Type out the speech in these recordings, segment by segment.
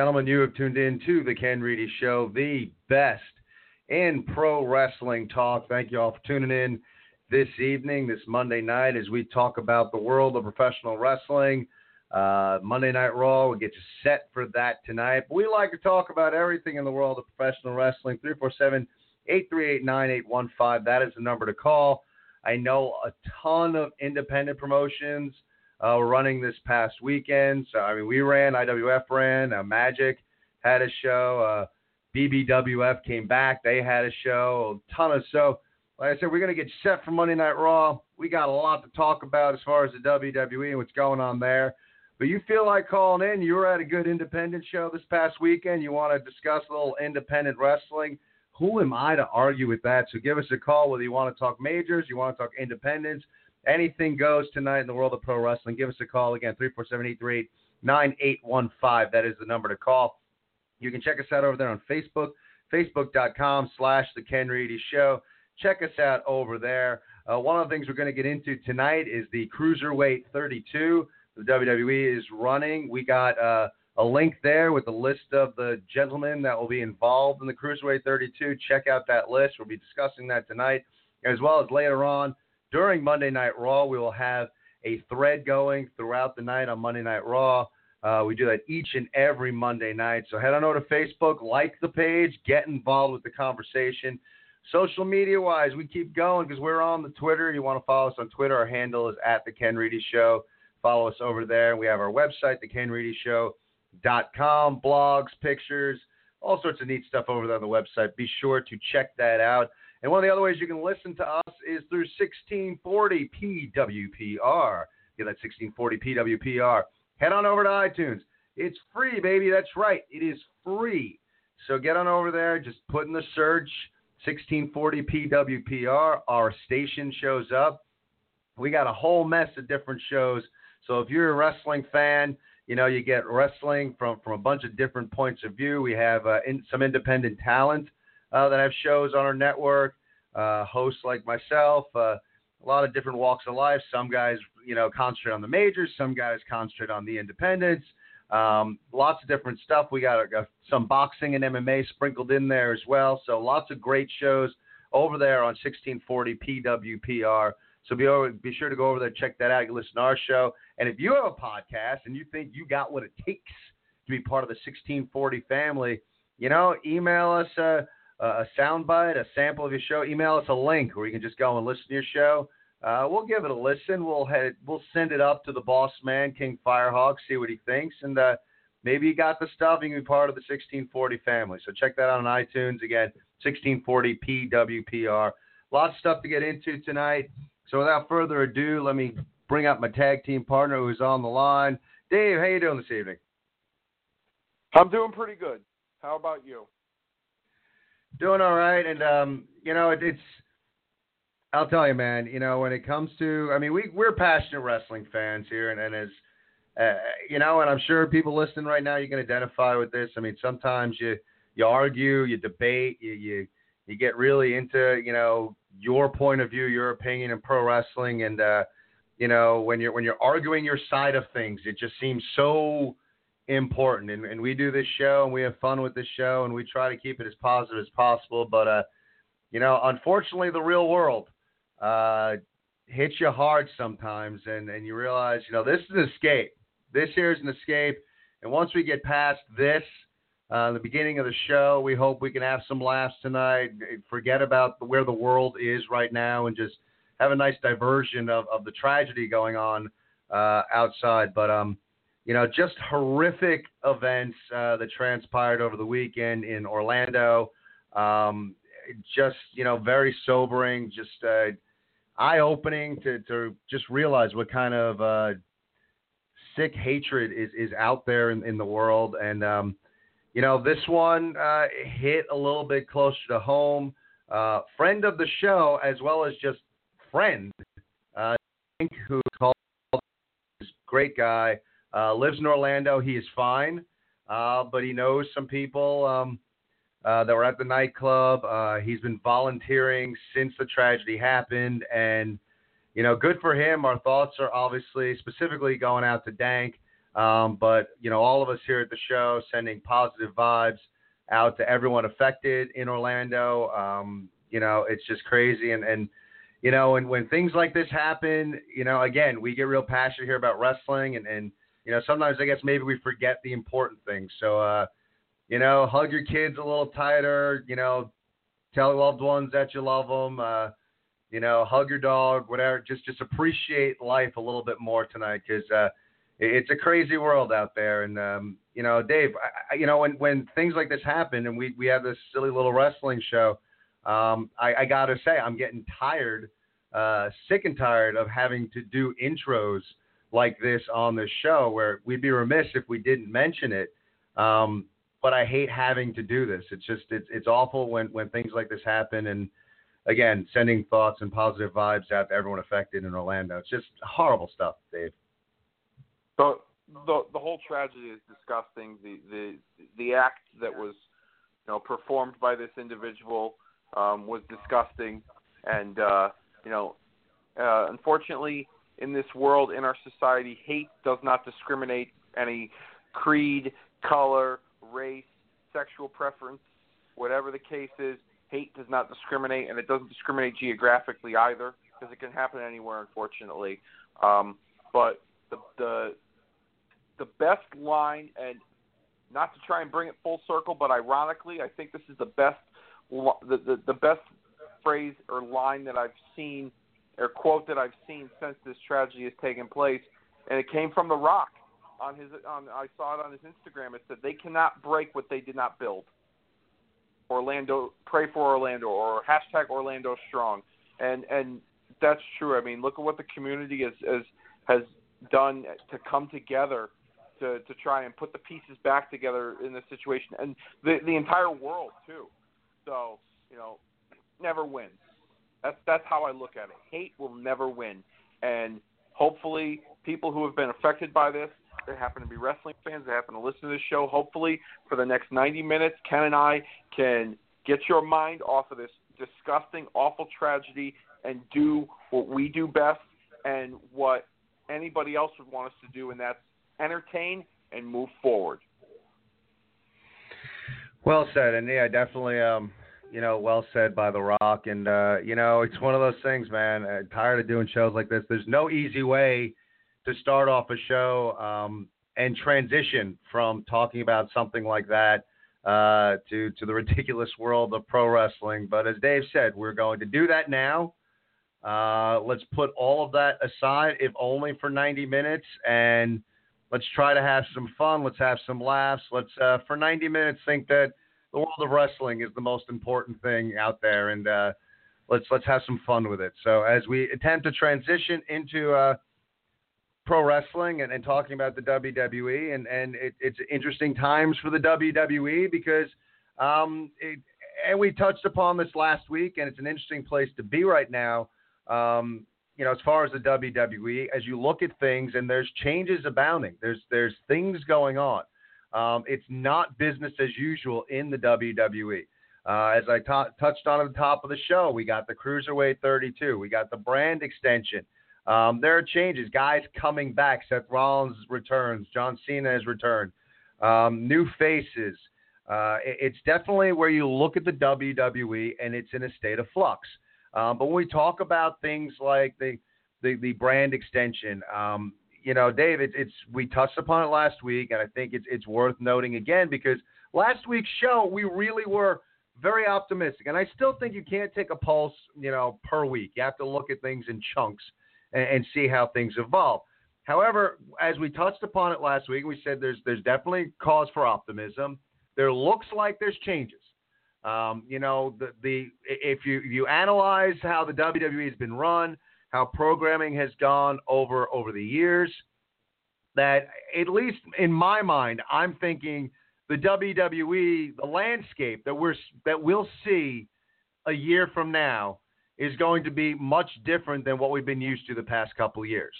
gentlemen. You have tuned in to the Ken Reedy Show, the best in pro wrestling talk. Thank you all for tuning in this evening, this Monday night, as we talk about the world of professional wrestling. Uh, Monday Night Raw, we'll get you set for that tonight. But we like to talk about everything in the world of professional wrestling. 347 838 9815. That is the number to call. I know a ton of independent promotions uh, running this past weekend. So, I mean, we ran, IWF ran, uh, Magic had a show, uh, BBWF came back, they had a show, a ton of so. Like I said, we're going to get set for Monday Night Raw. We got a lot to talk about as far as the WWE and what's going on there. But you feel like calling in, you were at a good independent show this past weekend, you want to discuss a little independent wrestling. Who am I to argue with that? So give us a call whether you want to talk majors, you want to talk independents, anything goes tonight in the world of pro wrestling. Give us a call again, 347 9815. That is the number to call. You can check us out over there on Facebook, facebook.com slash The Ken Reedy Show. Check us out over there. Uh, one of the things we're going to get into tonight is the Cruiserweight 32. The WWE is running. We got uh, a link there with the list of the gentlemen that will be involved in the Cruiserweight 32. Check out that list. We'll be discussing that tonight, as well as later on during Monday Night Raw. We will have a thread going throughout the night on Monday Night Raw. Uh, we do that each and every Monday night. So head on over to Facebook, like the page, get involved with the conversation. Social media wise, we keep going because we're on the Twitter. You want to follow us on Twitter? Our handle is at the Ken Reedy Show. Follow us over there. We have our website, thekenreedyshow.com, blogs, pictures, all sorts of neat stuff over there on the website. Be sure to check that out. And one of the other ways you can listen to us is through 1640 PWPR. Get that 1640 PWPR. Head on over to iTunes. It's free, baby. That's right. It is free. So get on over there. Just put in the search 1640 PWPR. Our station shows up. We got a whole mess of different shows. So if you're a wrestling fan, you know you get wrestling from from a bunch of different points of view. We have uh, in, some independent talent uh, that have shows on our network. Uh, hosts like myself, uh, a lot of different walks of life. Some guys, you know, concentrate on the majors. Some guys concentrate on the independents. Um, lots of different stuff. We got uh, some boxing and MMA sprinkled in there as well. So lots of great shows over there on 1640 PWPR. So be over, be sure to go over there, check that out. You listen to our show, and if you have a podcast and you think you got what it takes to be part of the 1640 family, you know, email us a, a soundbite, a sample of your show. Email us a link where you can just go and listen to your show. Uh, we'll give it a listen. We'll head, we'll send it up to the boss man, King Firehawk, see what he thinks, and uh, maybe you got the stuff. You can be part of the 1640 family. So check that out on iTunes again, 1640 PWPR. Lots of stuff to get into tonight. So without further ado, let me bring up my tag team partner who's on the line. Dave, how you doing this evening? I'm doing pretty good. How about you? Doing all right, and um, you know it, it's. I'll tell you, man. You know when it comes to, I mean, we we're passionate wrestling fans here, and, and as uh, you know, and I'm sure people listening right now, you can identify with this. I mean, sometimes you you argue, you debate, you you you get really into you know your point of view, your opinion in pro wrestling, and uh, you know, when you're when you're arguing your side of things, it just seems so important. And, and we do this show and we have fun with this show and we try to keep it as positive as possible. But uh, you know, unfortunately, the real world uh, hits you hard sometimes, and and you realize, you know, this is an escape. This here is an escape. And once we get past this, uh, the beginning of the show, we hope we can have some laughs tonight. Forget about where the world is right now, and just have a nice diversion of, of the tragedy going on uh, outside. But um, you know, just horrific events uh, that transpired over the weekend in Orlando. Um, just you know, very sobering. Just uh, eye-opening to to just realize what kind of uh, sick hatred is is out there in, in the world. And um, you know, this one uh, hit a little bit closer to home. Uh, friend of the show, as well as just friend, uh, who called great guy, uh, lives in Orlando. He is fine, uh, but he knows some people um, uh, that were at the nightclub. Uh, he's been volunteering since the tragedy happened, and you know, good for him. Our thoughts are obviously specifically going out to Dank, um, but you know, all of us here at the show sending positive vibes out to everyone affected in Orlando. Um, you know, it's just crazy, and and you know, and when things like this happen, you know, again, we get real passionate here about wrestling, and and you know, sometimes I guess maybe we forget the important things. So, uh, you know, hug your kids a little tighter. You know, tell loved ones that you love them. Uh, you know, hug your dog, whatever. Just just appreciate life a little bit more tonight because uh, it's a crazy world out there. And um, you know, Dave, I, you know, when when things like this happen, and we we have this silly little wrestling show, um, I, I gotta say, I'm getting tired, uh, sick and tired of having to do intros like this on the show, where we'd be remiss if we didn't mention it. Um, but I hate having to do this. It's just it's it's awful when when things like this happen and again, sending thoughts and positive vibes out to everyone affected in Orlando. It's just horrible stuff, Dave. The the, the whole tragedy is disgusting. The the the act that was you know performed by this individual um, was disgusting, and uh, you know, uh, unfortunately, in this world, in our society, hate does not discriminate any creed, color, race, sexual preference, whatever the case is. Hate does not discriminate, and it doesn't discriminate geographically either, because it can happen anywhere, unfortunately. Um, but the the the best line, and not to try and bring it full circle, but ironically, I think this is the best the the, the best phrase or line that I've seen or quote that I've seen since this tragedy has taken place, and it came from The Rock on his on I saw it on his Instagram. It said they cannot break what they did not build. Orlando, pray for Orlando, or hashtag Orlando Strong, and and that's true. I mean, look at what the community has has, has done to come together to to try and put the pieces back together in this situation, and the the entire world too. So you know, never wins. That's that's how I look at it. Hate will never win, and hopefully, people who have been affected by this they happen to be wrestling fans, they happen to listen to this show. Hopefully, for the next 90 minutes, Ken and I can get your mind off of this disgusting, awful tragedy and do what we do best and what anybody else would want us to do, and that's entertain and move forward. Well said, and yeah, definitely, um, you know, well said by The Rock, and uh, you know, it's one of those things, man. I'm tired of doing shows like this. There's no easy way to start off a show um, and transition from talking about something like that uh, to to the ridiculous world of pro wrestling. But as Dave said, we're going to do that now. Uh, let's put all of that aside, if only for 90 minutes, and let's try to have some fun. Let's have some laughs. Let's uh, for 90 minutes think that the world of wrestling is the most important thing out there, and uh, let's let's have some fun with it. So as we attempt to transition into uh, pro wrestling and, and talking about the WWE, and and it, it's interesting times for the WWE because, um, it, and we touched upon this last week, and it's an interesting place to be right now. Um, you know, as far as the WWE, as you look at things, and there's changes abounding. There's there's things going on. Um, it's not business as usual in the WWE. Uh, as I t- touched on at the top of the show, we got the Cruiserweight 32, we got the brand extension. Um, there are changes, guys coming back. Seth Rollins returns, John Cena has returned, um, new faces. Uh, it, it's definitely where you look at the WWE and it's in a state of flux. Um, but when we talk about things like the the, the brand extension, um, you know, Dave, it's, it's we touched upon it last week, and I think it's it's worth noting again because last week's show we really were very optimistic, and I still think you can't take a pulse, you know, per week. You have to look at things in chunks and, and see how things evolve. However, as we touched upon it last week, we said there's there's definitely cause for optimism. There looks like there's changes. Um, you know, the the if you you analyze how the WWE has been run, how programming has gone over over the years, that at least in my mind, I'm thinking the WWE, the landscape that we're that we'll see a year from now is going to be much different than what we've been used to the past couple years.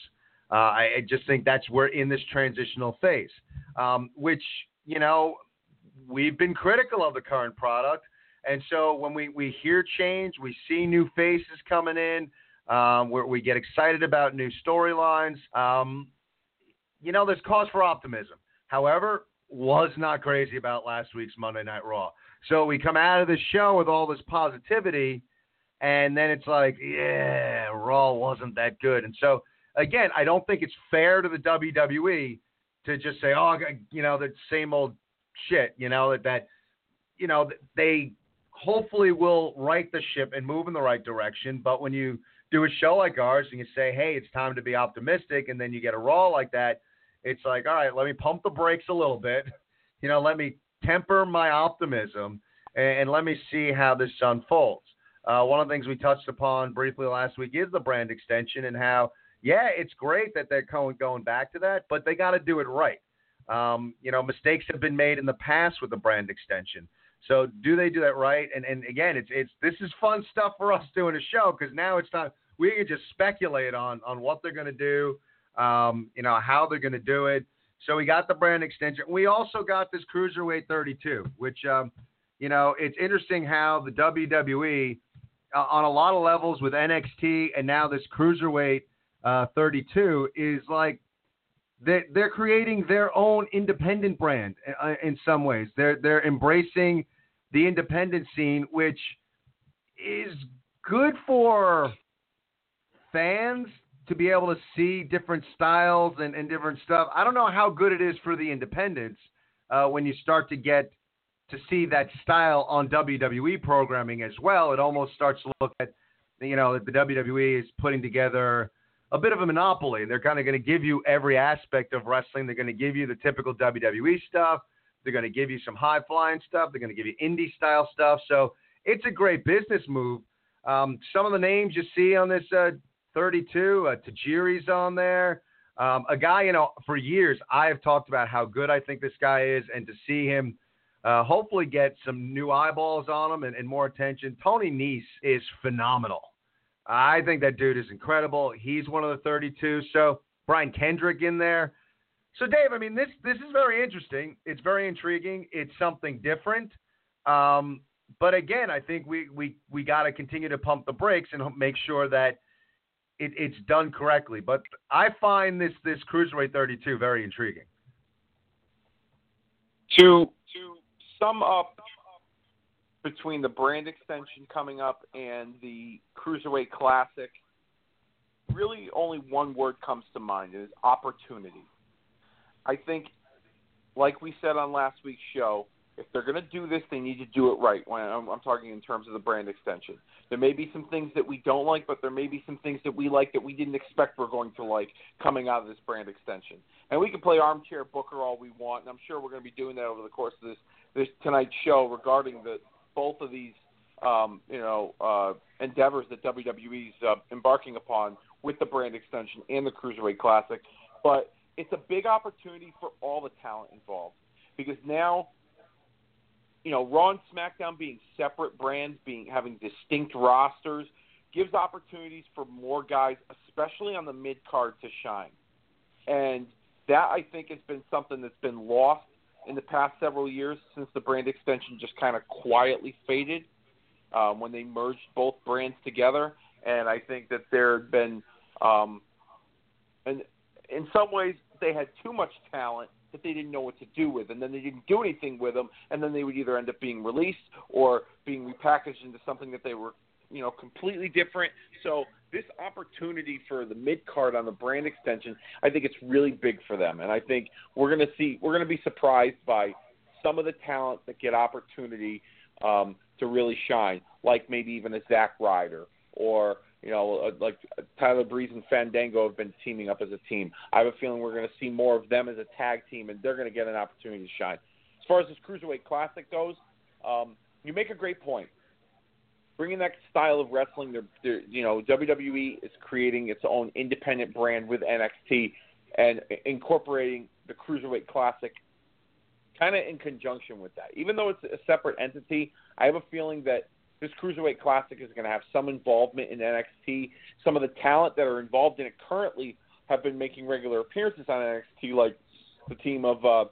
Uh, I, I, just think that's we're in this transitional phase, um, which you know we've been critical of the current product, and so when we we hear change, we see new faces coming in, um, where we get excited about new storylines. Um, you know, there's cause for optimism. However, was not crazy about last week's Monday Night Raw. So we come out of the show with all this positivity, and then it's like, yeah, Raw wasn't that good. And so again, I don't think it's fair to the WWE to just say, oh, you know, the same old shit. You know that that you know they hopefully will right the ship and move in the right direction. But when you do a show like ours and you say, hey, it's time to be optimistic, and then you get a Raw like that, it's like, all right, let me pump the brakes a little bit. You know, let me temper my optimism and, and let me see how this unfolds. Uh, one of the things we touched upon briefly last week is the brand extension and how, yeah, it's great that they're going, going back to that, but they got to do it right. Um, you know, mistakes have been made in the past with the brand extension. So do they do that right? And and again, it's it's this is fun stuff for us doing a show because now it's not we can just speculate on on what they're going to do, um, you know, how they're going to do it. So we got the brand extension. We also got this cruiserweight 32, which um, you know, it's interesting how the WWE uh, on a lot of levels with NXT and now this cruiserweight uh, 32 is like they, they're creating their own independent brand uh, in some ways. They're they're embracing the independent scene, which is good for fans to be able to see different styles and, and different stuff. I don't know how good it is for the independents uh, when you start to get to see that style on WWE programming as well. It almost starts to look at, you know, that the WWE is putting together a bit of a monopoly. They're kind of going to give you every aspect of wrestling. They're going to give you the typical WWE stuff. They're going to give you some high flying stuff. They're going to give you indie style stuff. So it's a great business move. Um, some of the names you see on this uh, 32, uh, Tajiri's on there. Um, a guy, you know, for years I have talked about how good I think this guy is, and to see him uh, hopefully get some new eyeballs on him and, and more attention. Tony Nese is phenomenal. I think that dude is incredible. He's one of the 32. So Brian Kendrick in there. So Dave, I mean this this is very interesting. It's very intriguing. It's something different. Um, but again, I think we we we got to continue to pump the brakes and make sure that it, it's done correctly. But I find this this cruiserweight 32 very intriguing. To to sum up between the brand extension coming up and the Cruiserweight Classic, really only one word comes to mind and is opportunity. I think, like we said on last week's show, if they're going to do this, they need to do it right. When I'm, I'm talking in terms of the brand extension, there may be some things that we don't like, but there may be some things that we like that we didn't expect we're going to like coming out of this brand extension. And we can play armchair Booker all we want, and I'm sure we're going to be doing that over the course of this this tonight's show regarding the both of these um, you know uh, endeavors that WWE's uh, embarking upon with the brand extension and the Cruiserweight Classic. But it's a big opportunity for all the talent involved because now you know Raw and SmackDown being separate brands, being having distinct rosters, gives opportunities for more guys, especially on the mid card, to shine. And that I think has been something that's been lost in the past several years since the brand extension just kind of quietly faded um, when they merged both brands together. And I think that there had been um, and in some ways they had too much talent that they didn't know what to do with, and then they didn't do anything with them, and then they would either end up being released or being repackaged into something that they were, you know, completely different. So this opportunity for the mid card on the brand extension, I think it's really big for them, and I think we're going to see we're going to be surprised by some of the talent that get opportunity um, to really shine, like maybe even a Zack Ryder or you know, uh, like Tyler Breeze and Fandango have been teaming up as a team. I have a feeling we're going to see more of them as a tag team, and they're going to get an opportunity to shine. As far as this Cruiserweight Classic goes, um, you make a great point. Bringing that style of wrestling, they're, they're, you know, WWE is creating its own independent brand with NXT and incorporating the Cruiserweight Classic kind of in conjunction with that. Even though it's a separate entity, I have a feeling that this Cruiserweight Classic is going to have some involvement in NXT. Some of the talent that are involved in it currently have been making regular appearances on NXT, like the team of uh,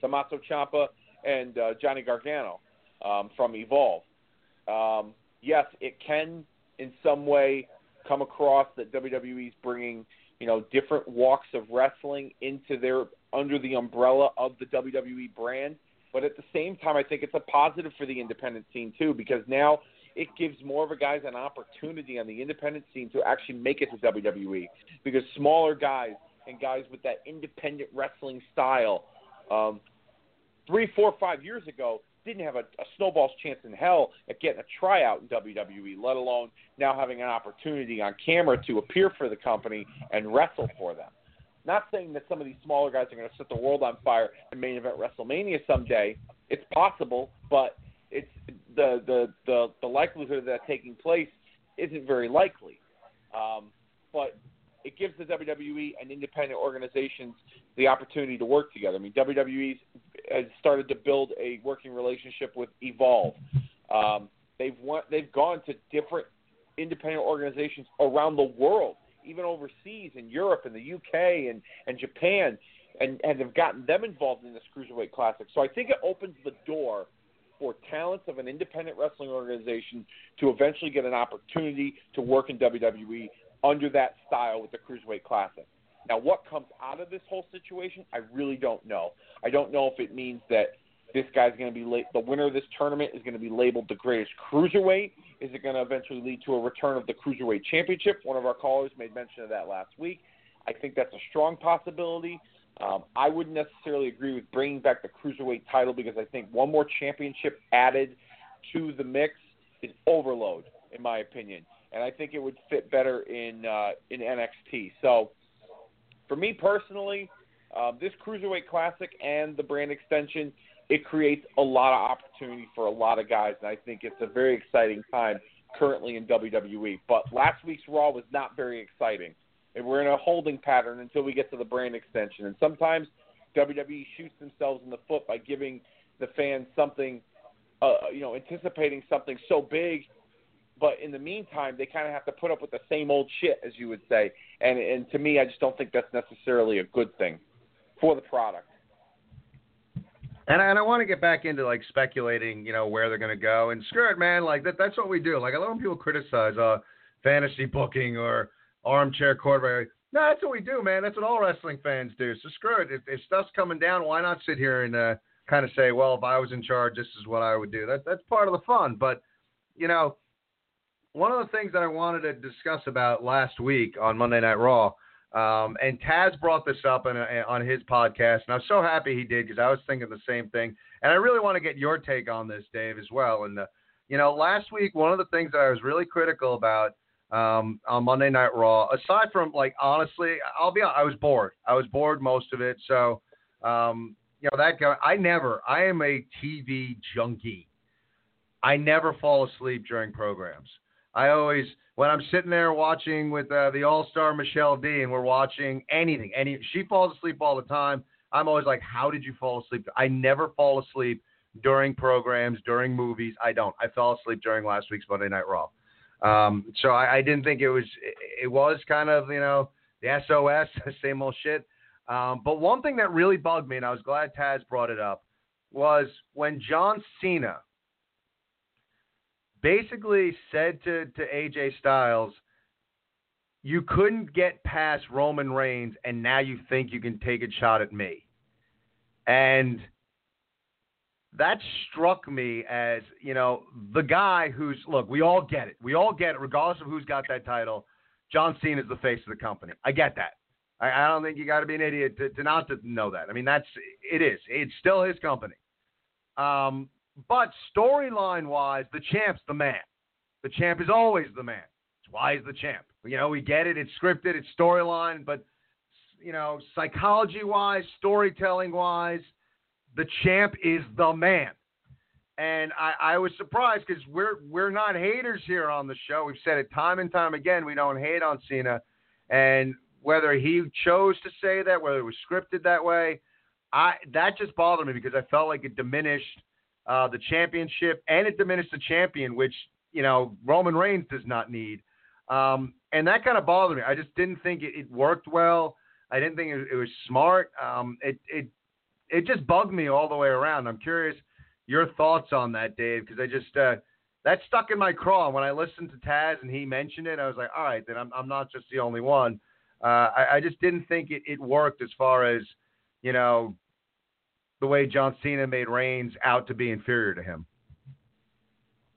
Tommaso Ciampa and uh, Johnny Gargano um, from Evolve. Um, yes, it can in some way come across that WWE is bringing you know different walks of wrestling into their under the umbrella of the WWE brand. But at the same time, I think it's a positive for the independent scene too, because now it gives more of a guys an opportunity on the independent scene to actually make it to WWE. Because smaller guys and guys with that independent wrestling style, um, three, four, five years ago, didn't have a, a snowball's chance in hell at getting a tryout in WWE, let alone now having an opportunity on camera to appear for the company and wrestle for them. Not saying that some of these smaller guys are going to set the world on fire and main event WrestleMania someday. It's possible, but it's the the the, the likelihood of that taking place isn't very likely. Um, but it gives the WWE and independent organizations the opportunity to work together. I mean, WWE has started to build a working relationship with Evolve. Um, they've went, they've gone to different independent organizations around the world even overseas in Europe and the UK and, and Japan, and, and have gotten them involved in this Cruiserweight Classic. So I think it opens the door for talents of an independent wrestling organization to eventually get an opportunity to work in WWE under that style with the Cruiserweight Classic. Now, what comes out of this whole situation, I really don't know. I don't know if it means that this guy's going to be the winner of this tournament is going to be labeled the greatest cruiserweight. Is it going to eventually lead to a return of the cruiserweight championship? One of our callers made mention of that last week. I think that's a strong possibility. Um, I wouldn't necessarily agree with bringing back the cruiserweight title because I think one more championship added to the mix is overload, in my opinion, and I think it would fit better in uh, in NXT. So, for me personally, um, this cruiserweight classic and the brand extension it creates a lot of opportunity for a lot of guys, and I think it's a very exciting time currently in WWE. But last week's Raw was not very exciting, and we're in a holding pattern until we get to the brand extension. And sometimes WWE shoots themselves in the foot by giving the fans something, uh, you know, anticipating something so big. But in the meantime, they kind of have to put up with the same old shit, as you would say. And and to me, I just don't think that's necessarily a good thing for the product. And I, and I want to get back into like speculating, you know, where they're going to go. And screw it, man. Like that, that's what we do. Like I love when people criticize uh, fantasy booking or armchair quarterback. No, that's what we do, man. That's what all wrestling fans do. So screw it. If, if stuff's coming down, why not sit here and uh, kind of say, well, if I was in charge, this is what I would do. That that's part of the fun. But you know, one of the things that I wanted to discuss about last week on Monday Night Raw um, and Taz brought this up on, on his podcast, and I'm so happy he did because I was thinking the same thing. And I really want to get your take on this, Dave, as well. And, uh, you know, last week, one of the things that I was really critical about um, on Monday Night Raw, aside from, like, honestly, I'll be honest, I was bored. I was bored most of it. So, um, you know, that guy, I never, I am a TV junkie. I never fall asleep during programs. I always – when I'm sitting there watching with uh, the All Star Michelle D, and we're watching anything, any she falls asleep all the time. I'm always like, how did you fall asleep? I never fall asleep during programs, during movies. I don't. I fell asleep during last week's Monday Night Raw. Um, so I, I didn't think it was. It, it was kind of you know the SOS, same old shit. Um, but one thing that really bugged me, and I was glad Taz brought it up, was when John Cena basically said to, to AJ Styles, you couldn't get past Roman Reigns, and now you think you can take a shot at me. And that struck me as, you know, the guy who's, look, we all get it. We all get it, regardless of who's got that title. John Cena is the face of the company. I get that. I, I don't think you got to be an idiot to, to not to know that. I mean, that's, it is. It's still his company. Um, but storyline wise, the champ's the man. The champ is always the man. That's why he's the champ. You know, we get it. It's scripted. It's storyline. But you know, psychology wise, storytelling wise, the champ is the man. And I, I was surprised because we're we're not haters here on the show. We've said it time and time again. We don't hate on Cena, and whether he chose to say that, whether it was scripted that way, I that just bothered me because I felt like it diminished uh, the championship and it diminished the champion, which you know Roman Reigns does not need. Um, and that kind of bothered me. I just didn't think it, it worked well. I didn't think it, it was smart. Um, it it it just bugged me all the way around. I'm curious your thoughts on that, Dave, because I just uh, that stuck in my craw. When I listened to Taz and he mentioned it, I was like, all right, then I'm I'm not just the only one. Uh, I, I just didn't think it, it worked as far as you know the way John Cena made Reigns out to be inferior to him.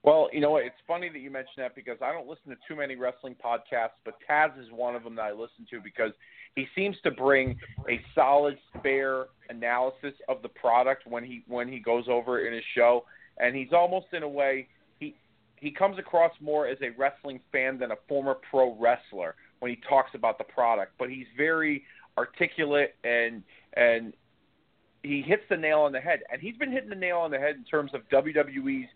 Well, you know what? It's funny that you mention that because I don't listen to too many wrestling podcasts, but Taz is one of them that I listen to because he seems to bring a solid, fair analysis of the product when he when he goes over in his show, and he's almost in a way he he comes across more as a wrestling fan than a former pro wrestler when he talks about the product, but he's very articulate and and he hits the nail on the head, and he's been hitting the nail on the head in terms of WWE's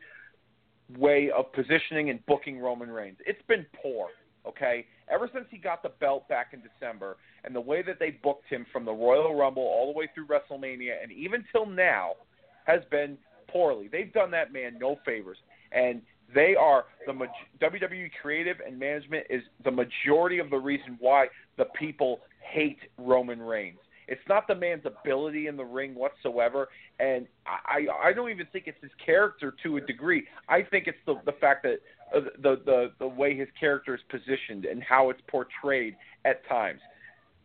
way of positioning and booking Roman Reigns. It's been poor, okay? Ever since he got the belt back in December and the way that they booked him from the Royal Rumble all the way through WrestleMania and even till now has been poorly. They've done that man no favors. And they are the WWE creative and management is the majority of the reason why the people hate Roman Reigns. It's not the man's ability in the ring whatsoever, and I I don't even think it's his character to a degree. I think it's the the fact that uh, the the the way his character is positioned and how it's portrayed at times.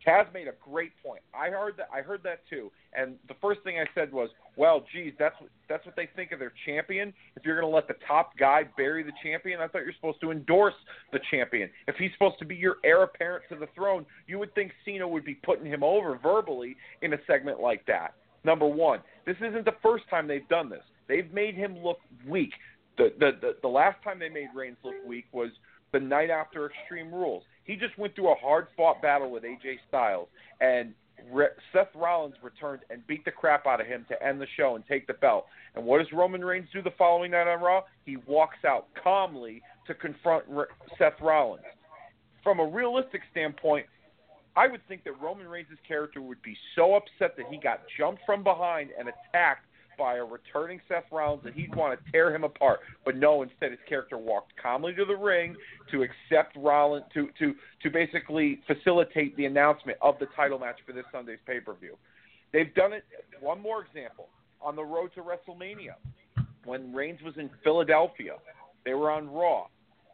Taz made a great point. I heard that. I heard that too. And the first thing I said was, "Well, geez, that's what that's what they think of their champion. If you're going to let the top guy bury the champion, I thought you're supposed to endorse the champion. If he's supposed to be your heir apparent to the throne, you would think Cena would be putting him over verbally in a segment like that. Number one, this isn't the first time they've done this. They've made him look weak. The the the, the last time they made Reigns look weak was the night after Extreme Rules. He just went through a hard fought battle with AJ Styles, and Seth Rollins returned and beat the crap out of him to end the show and take the belt. And what does Roman Reigns do the following night on Raw? He walks out calmly to confront Seth Rollins. From a realistic standpoint, I would think that Roman Reigns' character would be so upset that he got jumped from behind and attacked by a returning Seth Rollins that he'd want to tear him apart. But no, instead his character walked calmly to the ring to accept Rollins to to to basically facilitate the announcement of the title match for this Sunday's pay per view. They've done it. One more example on the road to WrestleMania when Reigns was in Philadelphia. They were on Raw.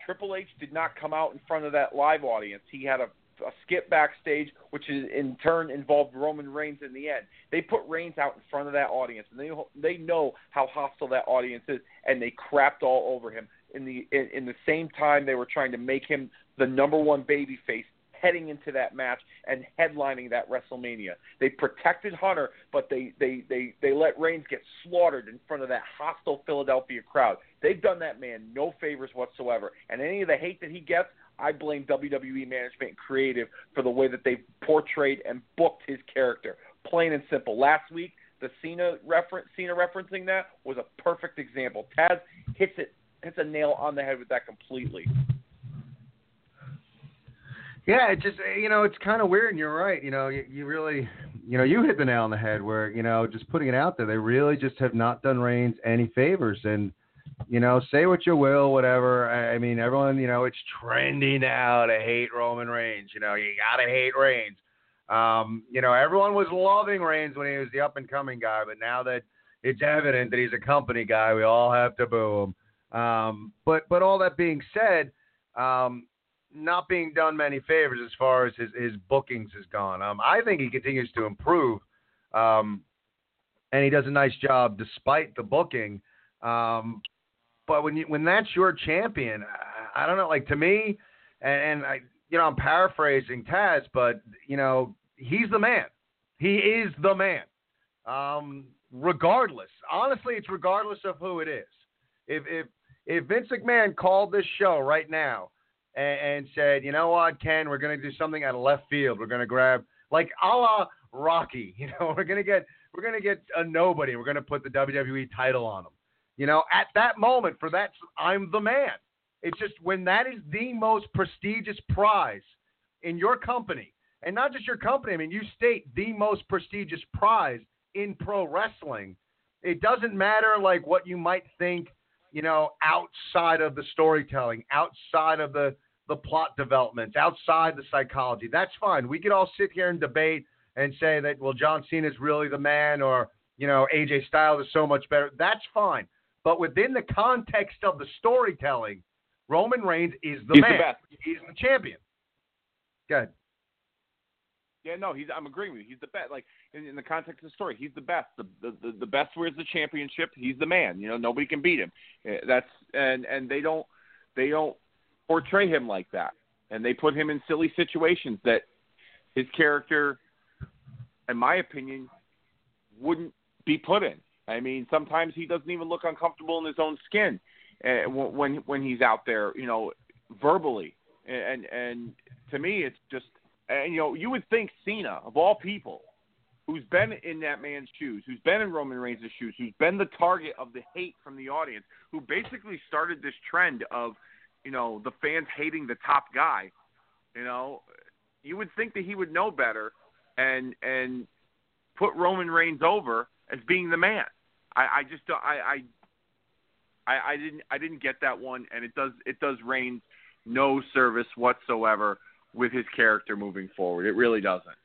Triple H did not come out in front of that live audience. He had a a skip backstage, which is in turn involved Roman Reigns in the end. They put Reigns out in front of that audience, and they they know how hostile that audience is, and they crapped all over him. In the in, in the same time, they were trying to make him the number one baby face heading into that match and headlining that WrestleMania. They protected Hunter, but they they they they let Reigns get slaughtered in front of that hostile Philadelphia crowd. They've done that man no favors whatsoever, and any of the hate that he gets, I blame WWE management and creative for the way that they portrayed and booked his character. Plain and simple. Last week, the Cena reference, Cena referencing that was a perfect example. Taz hits it, hits a nail on the head with that completely. Yeah, it just you know it's kind of weird, and you're right. You know, you, you really, you know, you hit the nail on the head where you know just putting it out there, they really just have not done Reigns any favors, and you know, say what you will, whatever. I, I mean, everyone, you know, it's trendy now to hate Roman Reigns. You know, you gotta hate Reigns. Um, you know, everyone was loving Reigns when he was the up and coming guy, but now that it's evident that he's a company guy, we all have to boo him. Um, but but all that being said, um, not being done many favors as far as his, his bookings has gone. Um, I think he continues to improve, um, and he does a nice job despite the booking. Um, but when you when that's your champion, I, I don't know. Like to me, and, and I, you know, I'm paraphrasing Taz, but you know, he's the man. He is the man. Um, regardless, honestly, it's regardless of who it is. If if if Vince McMahon called this show right now and, and said, you know what, Ken, we're going to do something out of left field. We're going to grab like a la Rocky. You know, we're going to get we're going to get a nobody. We're going to put the WWE title on him. You know, at that moment, for that, I'm the man. It's just when that is the most prestigious prize in your company, and not just your company. I mean, you state the most prestigious prize in pro wrestling. It doesn't matter like what you might think, you know, outside of the storytelling, outside of the the plot developments, outside the psychology. That's fine. We could all sit here and debate and say that well, John Cena is really the man, or you know, AJ Styles is so much better. That's fine. But within the context of the storytelling, Roman Reigns is the He's man. the best. He's the champion. Good. Yeah, no, he's. I'm agreeing with you. He's the best. Like in, in the context of the story, he's the best. The, the the the best wears the championship. He's the man. You know, nobody can beat him. Eh, That's and and they don't they don't portray him like that, and they put him in silly situations that his character, in my opinion, wouldn't be put in. I mean, sometimes he doesn't even look uncomfortable in his own skin uh, when when he's out there, you know, verbally. And and to me, it's just and you know, you would think Cena of all people, who's been in that man's shoes, who's been in Roman Reigns' shoes, who's been the target of the hate from the audience, who basically started this trend of, you know, the fans hating the top guy. You know, you would think that he would know better and and put Roman Reigns over as being the man. I, I just don't- I, I I I didn't I didn't get that one, and it does it does Reigns no service whatsoever with his character moving forward. It really doesn't.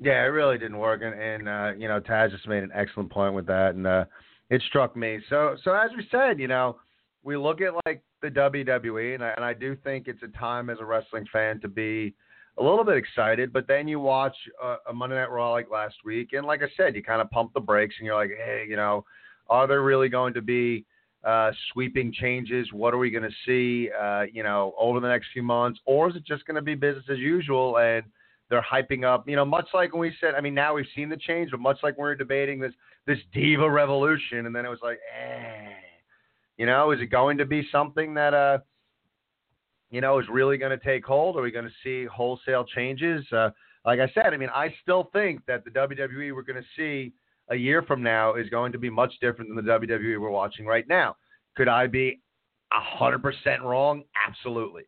Yeah, it really didn't work, and, and uh, you know Taz just made an excellent point with that, and uh, it struck me. So, so as we said, you know, we look at like the WWE, and I, and I do think it's a time as a wrestling fan to be a little bit excited. But then you watch uh, a Monday Night Raw like last week, and like I said, you kind of pump the brakes, and you're like, hey, you know, are there really going to be uh, sweeping changes? What are we going to see, uh, you know, over the next few months, or is it just going to be business as usual and they're hyping up, you know, much like when we said, I mean, now we've seen the change, but much like when we were debating this this diva revolution, and then it was like, eh, you know, is it going to be something that, uh, you know, is really going to take hold? Are we going to see wholesale changes? Uh, like I said, I mean, I still think that the WWE we're going to see a year from now is going to be much different than the WWE we're watching right now. Could I be hundred percent wrong? Absolutely.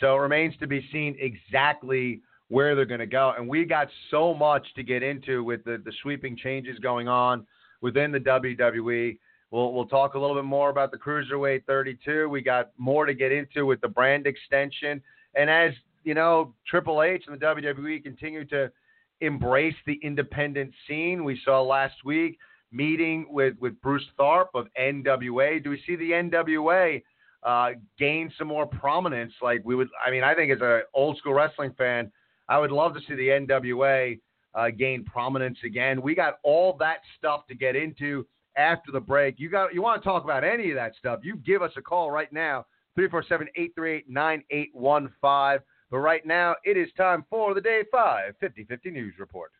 So it remains to be seen exactly where they're going to go. And we got so much to get into with the, the sweeping changes going on within the WWE. We'll, we'll talk a little bit more about the Cruiserweight 32. We got more to get into with the brand extension. And as, you know, Triple H and the WWE continue to embrace the independent scene, we saw last week meeting with, with Bruce Tharpe of NWA. Do we see the NWA uh, gain some more prominence? Like we would, I mean, I think as an old school wrestling fan, I would love to see the NWA uh, gain prominence again. We got all that stuff to get into after the break. You got you want to talk about any of that stuff? You give us a call right now 347-838-9815. But right now it is time for the Dave 5 50/50 News Report.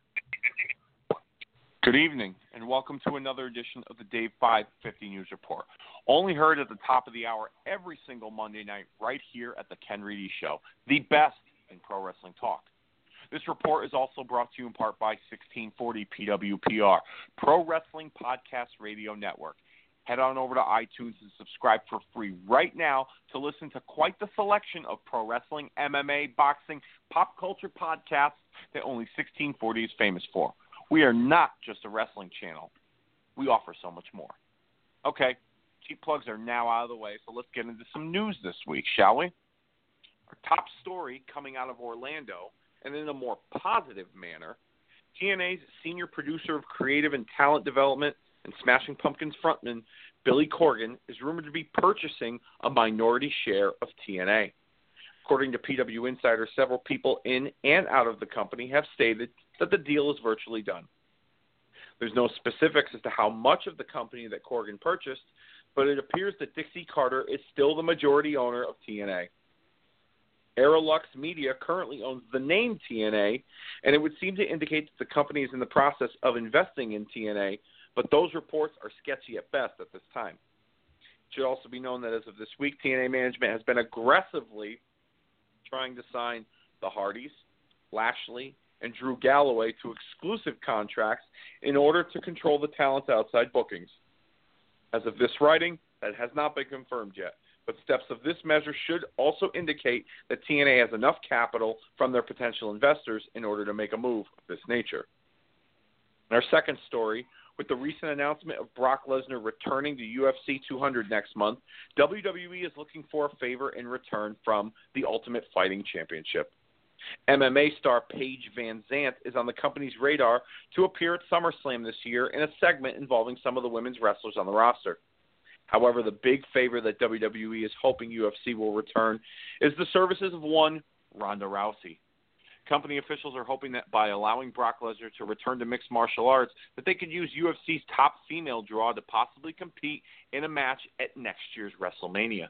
Good evening, and welcome to another edition of the Dave 550 News Report. Only heard at the top of the hour every single Monday night, right here at the Ken Reedy Show, the best in pro wrestling talk. This report is also brought to you in part by 1640 PWPR, Pro Wrestling Podcast Radio Network. Head on over to iTunes and subscribe for free right now to listen to quite the selection of pro wrestling, MMA, boxing, pop culture podcasts that only 1640 is famous for. We are not just a wrestling channel. We offer so much more. Okay, cheap plugs are now out of the way, so let's get into some news this week, shall we? Our top story coming out of Orlando, and in a more positive manner, TNA's senior producer of creative and talent development and Smashing Pumpkins frontman Billy Corgan is rumored to be purchasing a minority share of TNA. According to PW Insider, several people in and out of the company have stated that the deal is virtually done. There's no specifics as to how much of the company that Corgan purchased, but it appears that Dixie Carter is still the majority owner of TNA. Aroluxe Media currently owns the name TNA, and it would seem to indicate that the company is in the process of investing in TNA, but those reports are sketchy at best at this time. It should also be known that as of this week, TNA management has been aggressively trying to sign the Hardys, Lashley, and Drew Galloway to exclusive contracts in order to control the talent's outside bookings. As of this writing, that has not been confirmed yet, but steps of this measure should also indicate that TNA has enough capital from their potential investors in order to make a move of this nature. In our second story, with the recent announcement of Brock Lesnar returning to UFC 200 next month, WWE is looking for a favor in return from the Ultimate Fighting Championship. MMA star Paige VanZant is on the company's radar to appear at SummerSlam this year in a segment involving some of the women's wrestlers on the roster. However, the big favor that WWE is hoping UFC will return is the services of one Ronda Rousey. Company officials are hoping that by allowing Brock Lesnar to return to mixed martial arts, that they could use UFC's top female draw to possibly compete in a match at next year's WrestleMania.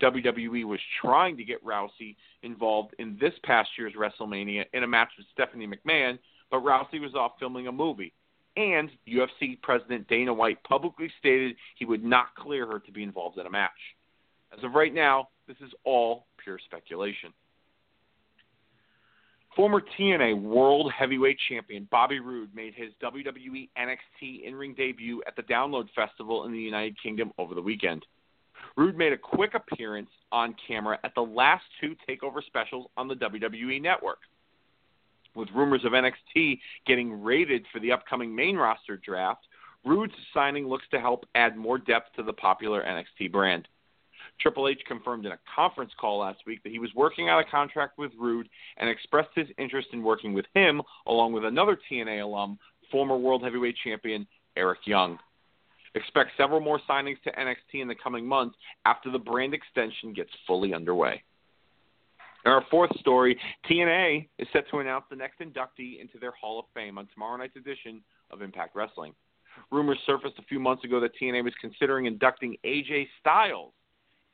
WWE was trying to get Rousey involved in this past year's WrestleMania in a match with Stephanie McMahon, but Rousey was off filming a movie. And UFC President Dana White publicly stated he would not clear her to be involved in a match. As of right now, this is all pure speculation. Former TNA World Heavyweight Champion Bobby Roode made his WWE NXT in ring debut at the Download Festival in the United Kingdom over the weekend. Roode made a quick appearance on camera at the last two TakeOver specials on the WWE Network. With rumors of NXT getting rated for the upcoming main roster draft, Roode's signing looks to help add more depth to the popular NXT brand. Triple H confirmed in a conference call last week that he was working out a contract with Roode and expressed his interest in working with him along with another TNA alum, former World Heavyweight Champion Eric Young. Expect several more signings to NXT in the coming months after the brand extension gets fully underway. In our fourth story, TNA is set to announce the next inductee into their Hall of Fame on tomorrow night's edition of Impact Wrestling. Rumors surfaced a few months ago that TNA was considering inducting AJ Styles,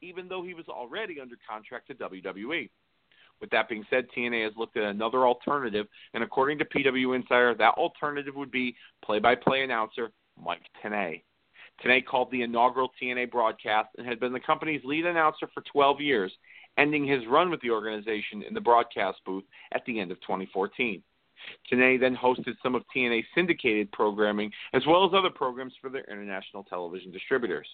even though he was already under contract to WWE. With that being said, TNA has looked at another alternative, and according to PW Insider, that alternative would be play by play announcer Mike Tenay. Tenay called the inaugural TNA broadcast and had been the company's lead announcer for 12 years, ending his run with the organization in the broadcast booth at the end of 2014. Tenay then hosted some of TNA's syndicated programming as well as other programs for their international television distributors.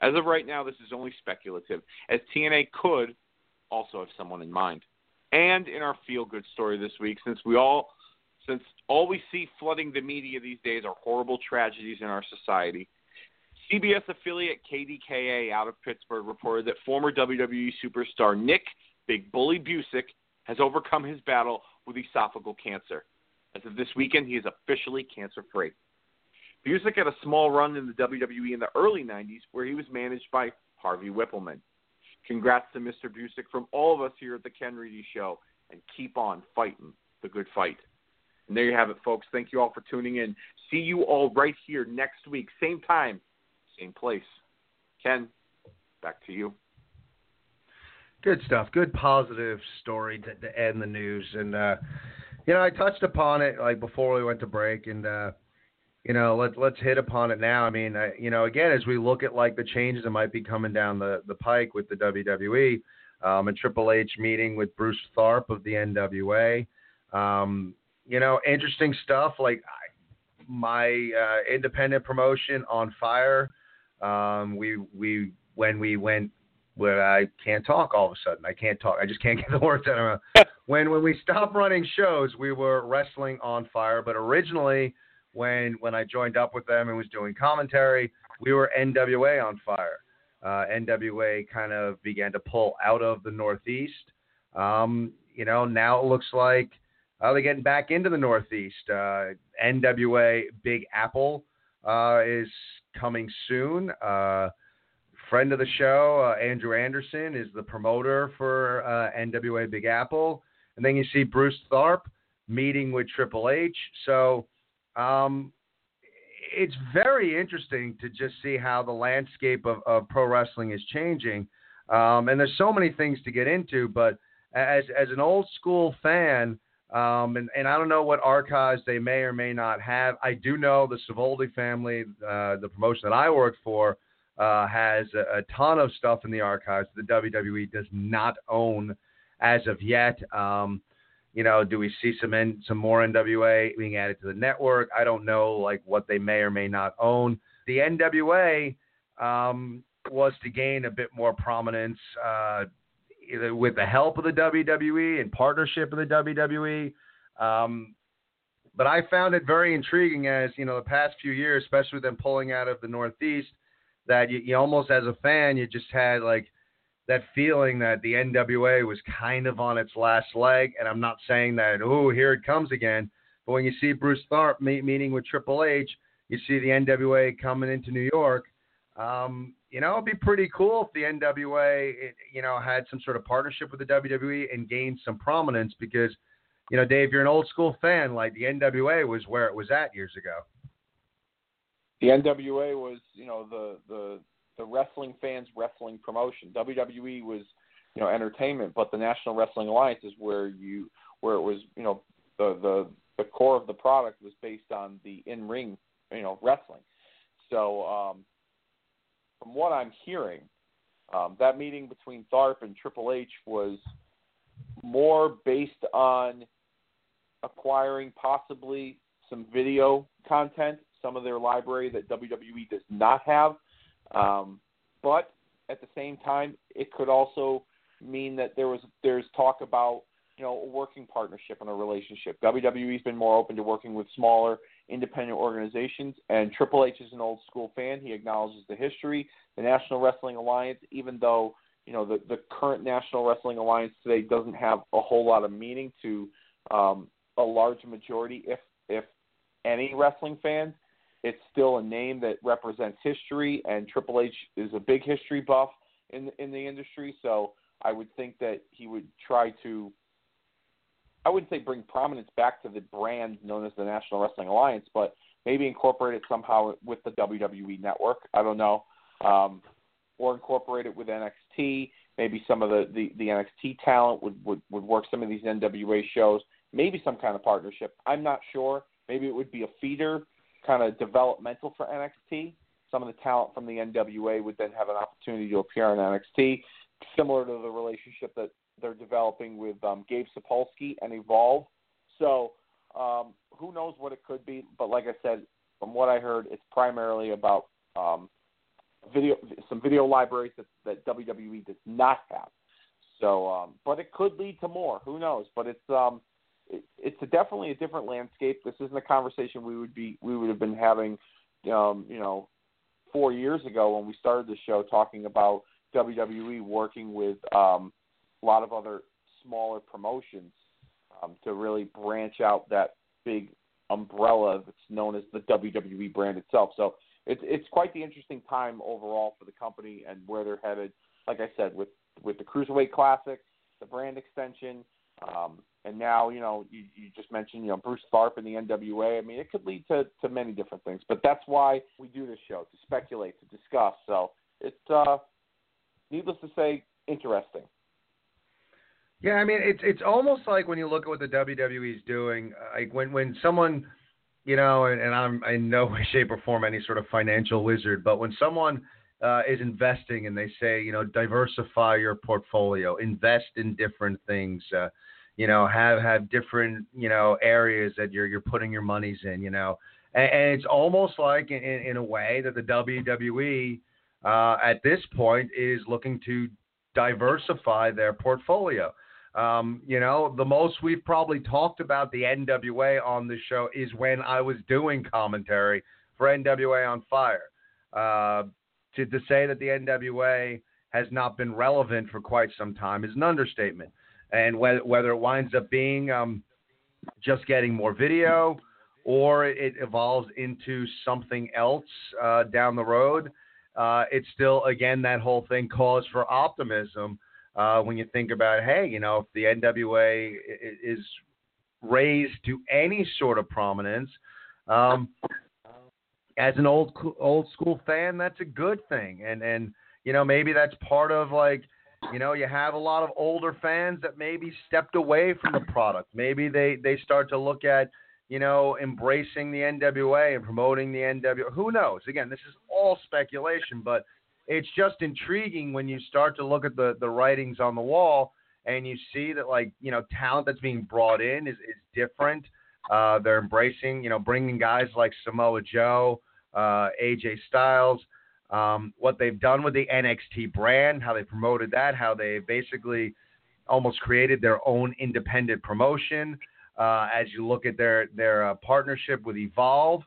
As of right now, this is only speculative, as TNA could also have someone in mind. And in our feel good story this week, since we all since all we see flooding the media these days are horrible tragedies in our society, CBS affiliate KDKA out of Pittsburgh reported that former WWE superstar Nick Big Bully Busick has overcome his battle with esophageal cancer. As of this weekend, he is officially cancer free. Busick had a small run in the WWE in the early 90s where he was managed by Harvey Wippleman. Congrats to Mr. Busick from all of us here at the Ken Reedy Show, and keep on fighting the good fight. And there you have it, folks. Thank you all for tuning in. See you all right here next week, same time, same place. Ken, back to you. Good stuff. Good positive story to, to end the news. And uh, you know, I touched upon it like before we went to break, and uh, you know, let's let's hit upon it now. I mean, I, you know, again, as we look at like the changes that might be coming down the the pike with the WWE, um, and Triple H meeting with Bruce Tharpe of the NWA. Um, you know, interesting stuff. Like my uh, independent promotion on fire. Um, we we when we went where I can't talk all of a sudden. I can't talk. I just can't get the words out of my when when we stopped running shows, we were wrestling on fire. But originally, when when I joined up with them and was doing commentary, we were NWA on fire. Uh, NWA kind of began to pull out of the Northeast. Um, you know, now it looks like uh, they're getting back into the Northeast. Uh, NWA Big Apple uh, is coming soon. Uh, friend of the show, uh, Andrew Anderson, is the promoter for uh, NWA Big Apple. And then you see Bruce Tharpe meeting with Triple H. So um, it's very interesting to just see how the landscape of, of pro wrestling is changing. Um, and there's so many things to get into, but as as an old school fan, um, and, and I don't know what archives they may or may not have. I do know the Savoldi family, uh, the promotion that I work for, uh, has a, a, ton of stuff in the archives that the WWE does not own as of yet. Um, you know, do we see some N, some more NWA being added to the network? I don't know, like what they may or may not own. The NWA um, was to gain a bit more prominence uh, with the help of the WWE and partnership of the WWE. Um, but I found it very intriguing as you know the past few years, especially with them pulling out of the Northeast, that you, you almost as a fan you just had like that feeling that the NWA was kind of on its last leg. And I'm not saying that oh here it comes again, but when you see Bruce Tharpe meet, meeting with Triple H, you see the NWA coming into New York. Um, you know, it'd be pretty cool if the NWA, you know, had some sort of partnership with the WWE and gained some prominence because, you know, Dave, you're an old school fan. Like the NWA was where it was at years ago. The NWA was, you know, the the the wrestling fans wrestling promotion. WWE was, you know, entertainment, but the National Wrestling Alliance is where you where it was, you know, the the the core of the product was based on the in ring, you know, wrestling. So um, from what I'm hearing, um, that meeting between Tharpe and Triple H was more based on acquiring possibly some video content, some of their library that WWE does not have. Um, but at the same time, it could also mean that there was there's talk about you know a working partnership and a relationship. WWE's been more open to working with smaller independent organizations. And Triple H is an old school fan. He acknowledges the history. The National Wrestling Alliance, even though you know the the current National Wrestling Alliance today doesn't have a whole lot of meaning to um, a large majority, if if any wrestling fans. It's still a name that represents history, and Triple H is a big history buff in in the industry. So I would think that he would try to I wouldn't say bring prominence back to the brand known as the National Wrestling Alliance, but maybe incorporate it somehow with the WWE network. I don't know, um, or incorporate it with NXT. Maybe some of the, the, the NXT talent would, would would work some of these NWA shows. Maybe some kind of partnership. I'm not sure. Maybe it would be a feeder, kind of developmental for NXT. Some of the talent from the NWA would then have an opportunity to appear on NXT, similar to the relationship that they're developing with um, Gabe Sapolsky and Evolve. So um, who knows what it could be? But like I said, from what I heard, it's primarily about um, video, some video libraries that, that WWE does not have. So, um, but it could lead to more. Who knows? But it's um, it, it's a definitely a different landscape. This isn't a conversation we would be we would have been having, um, you know, four years ago when we started the show talking about WWE working with um, a lot of other smaller promotions um, to really branch out that big umbrella that's known as the WWE brand itself. So it's it's quite the interesting time overall for the company and where they're headed. Like I said, with with the Cruiserweight Classic, the brand extension, um, and now you know you, you just mentioned you know Bruce Tharpe and the NWA. I mean, it could lead to to many different things. But that's why we do this show to speculate, to discuss. So it's uh, needless to say, interesting. Yeah, I mean it's it's almost like when you look at what the WWE is doing, like when when someone, you know, and, and I'm in no way, shape, or form any sort of financial wizard, but when someone uh, is investing and they say, you know, diversify your portfolio, invest in different things, uh, you know, have have different you know areas that you're you're putting your monies in, you know, and, and it's almost like in, in a way that the WWE uh, at this point is looking to diversify their portfolio. Um, you know, the most we've probably talked about the NWA on the show is when I was doing commentary for NWA on Fire. Uh, to, to say that the NWA has not been relevant for quite some time is an understatement. And whether, whether it winds up being um, just getting more video or it evolves into something else uh, down the road, uh, it's still again that whole thing cause for optimism uh, when you think about hey, you know, if the NWA is raised to any sort of prominence. Um, as an old old school fan, that's a good thing, and and you know maybe that's part of like you know you have a lot of older fans that maybe stepped away from the product. Maybe they they start to look at you know embracing the NWA and promoting the NWA. Who knows? Again, this is all speculation, but it's just intriguing when you start to look at the the writings on the wall and you see that like you know talent that's being brought in is is different. Uh, they're embracing, you know, bringing guys like Samoa Joe, uh, AJ Styles, um, what they've done with the NXT brand, how they promoted that, how they basically almost created their own independent promotion. Uh, as you look at their their uh, partnership with Evolve,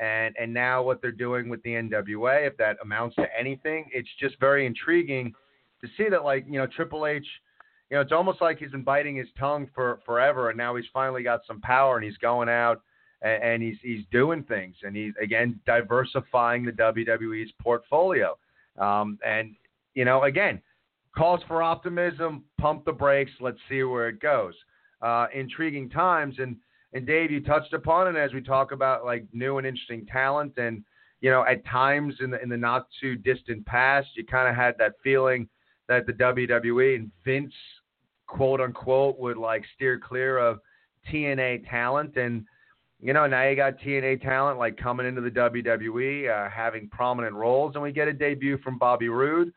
and and now what they're doing with the NWA, if that amounts to anything, it's just very intriguing to see that like you know Triple H you know, it's almost like he's been biting his tongue for forever, and now he's finally got some power, and he's going out and, and he's he's doing things, and he's again diversifying the WWE's portfolio. Um, and you know, again, calls for optimism. Pump the brakes. Let's see where it goes. Uh, intriguing times, and and Dave, you touched upon it as we talk about like new and interesting talent, and you know, at times in the in the not too distant past, you kind of had that feeling that the WWE and Vince quote unquote would like steer clear of TNA talent and you know now you got TNA talent like coming into the WWE uh, having prominent roles and we get a debut from Bobby Roode.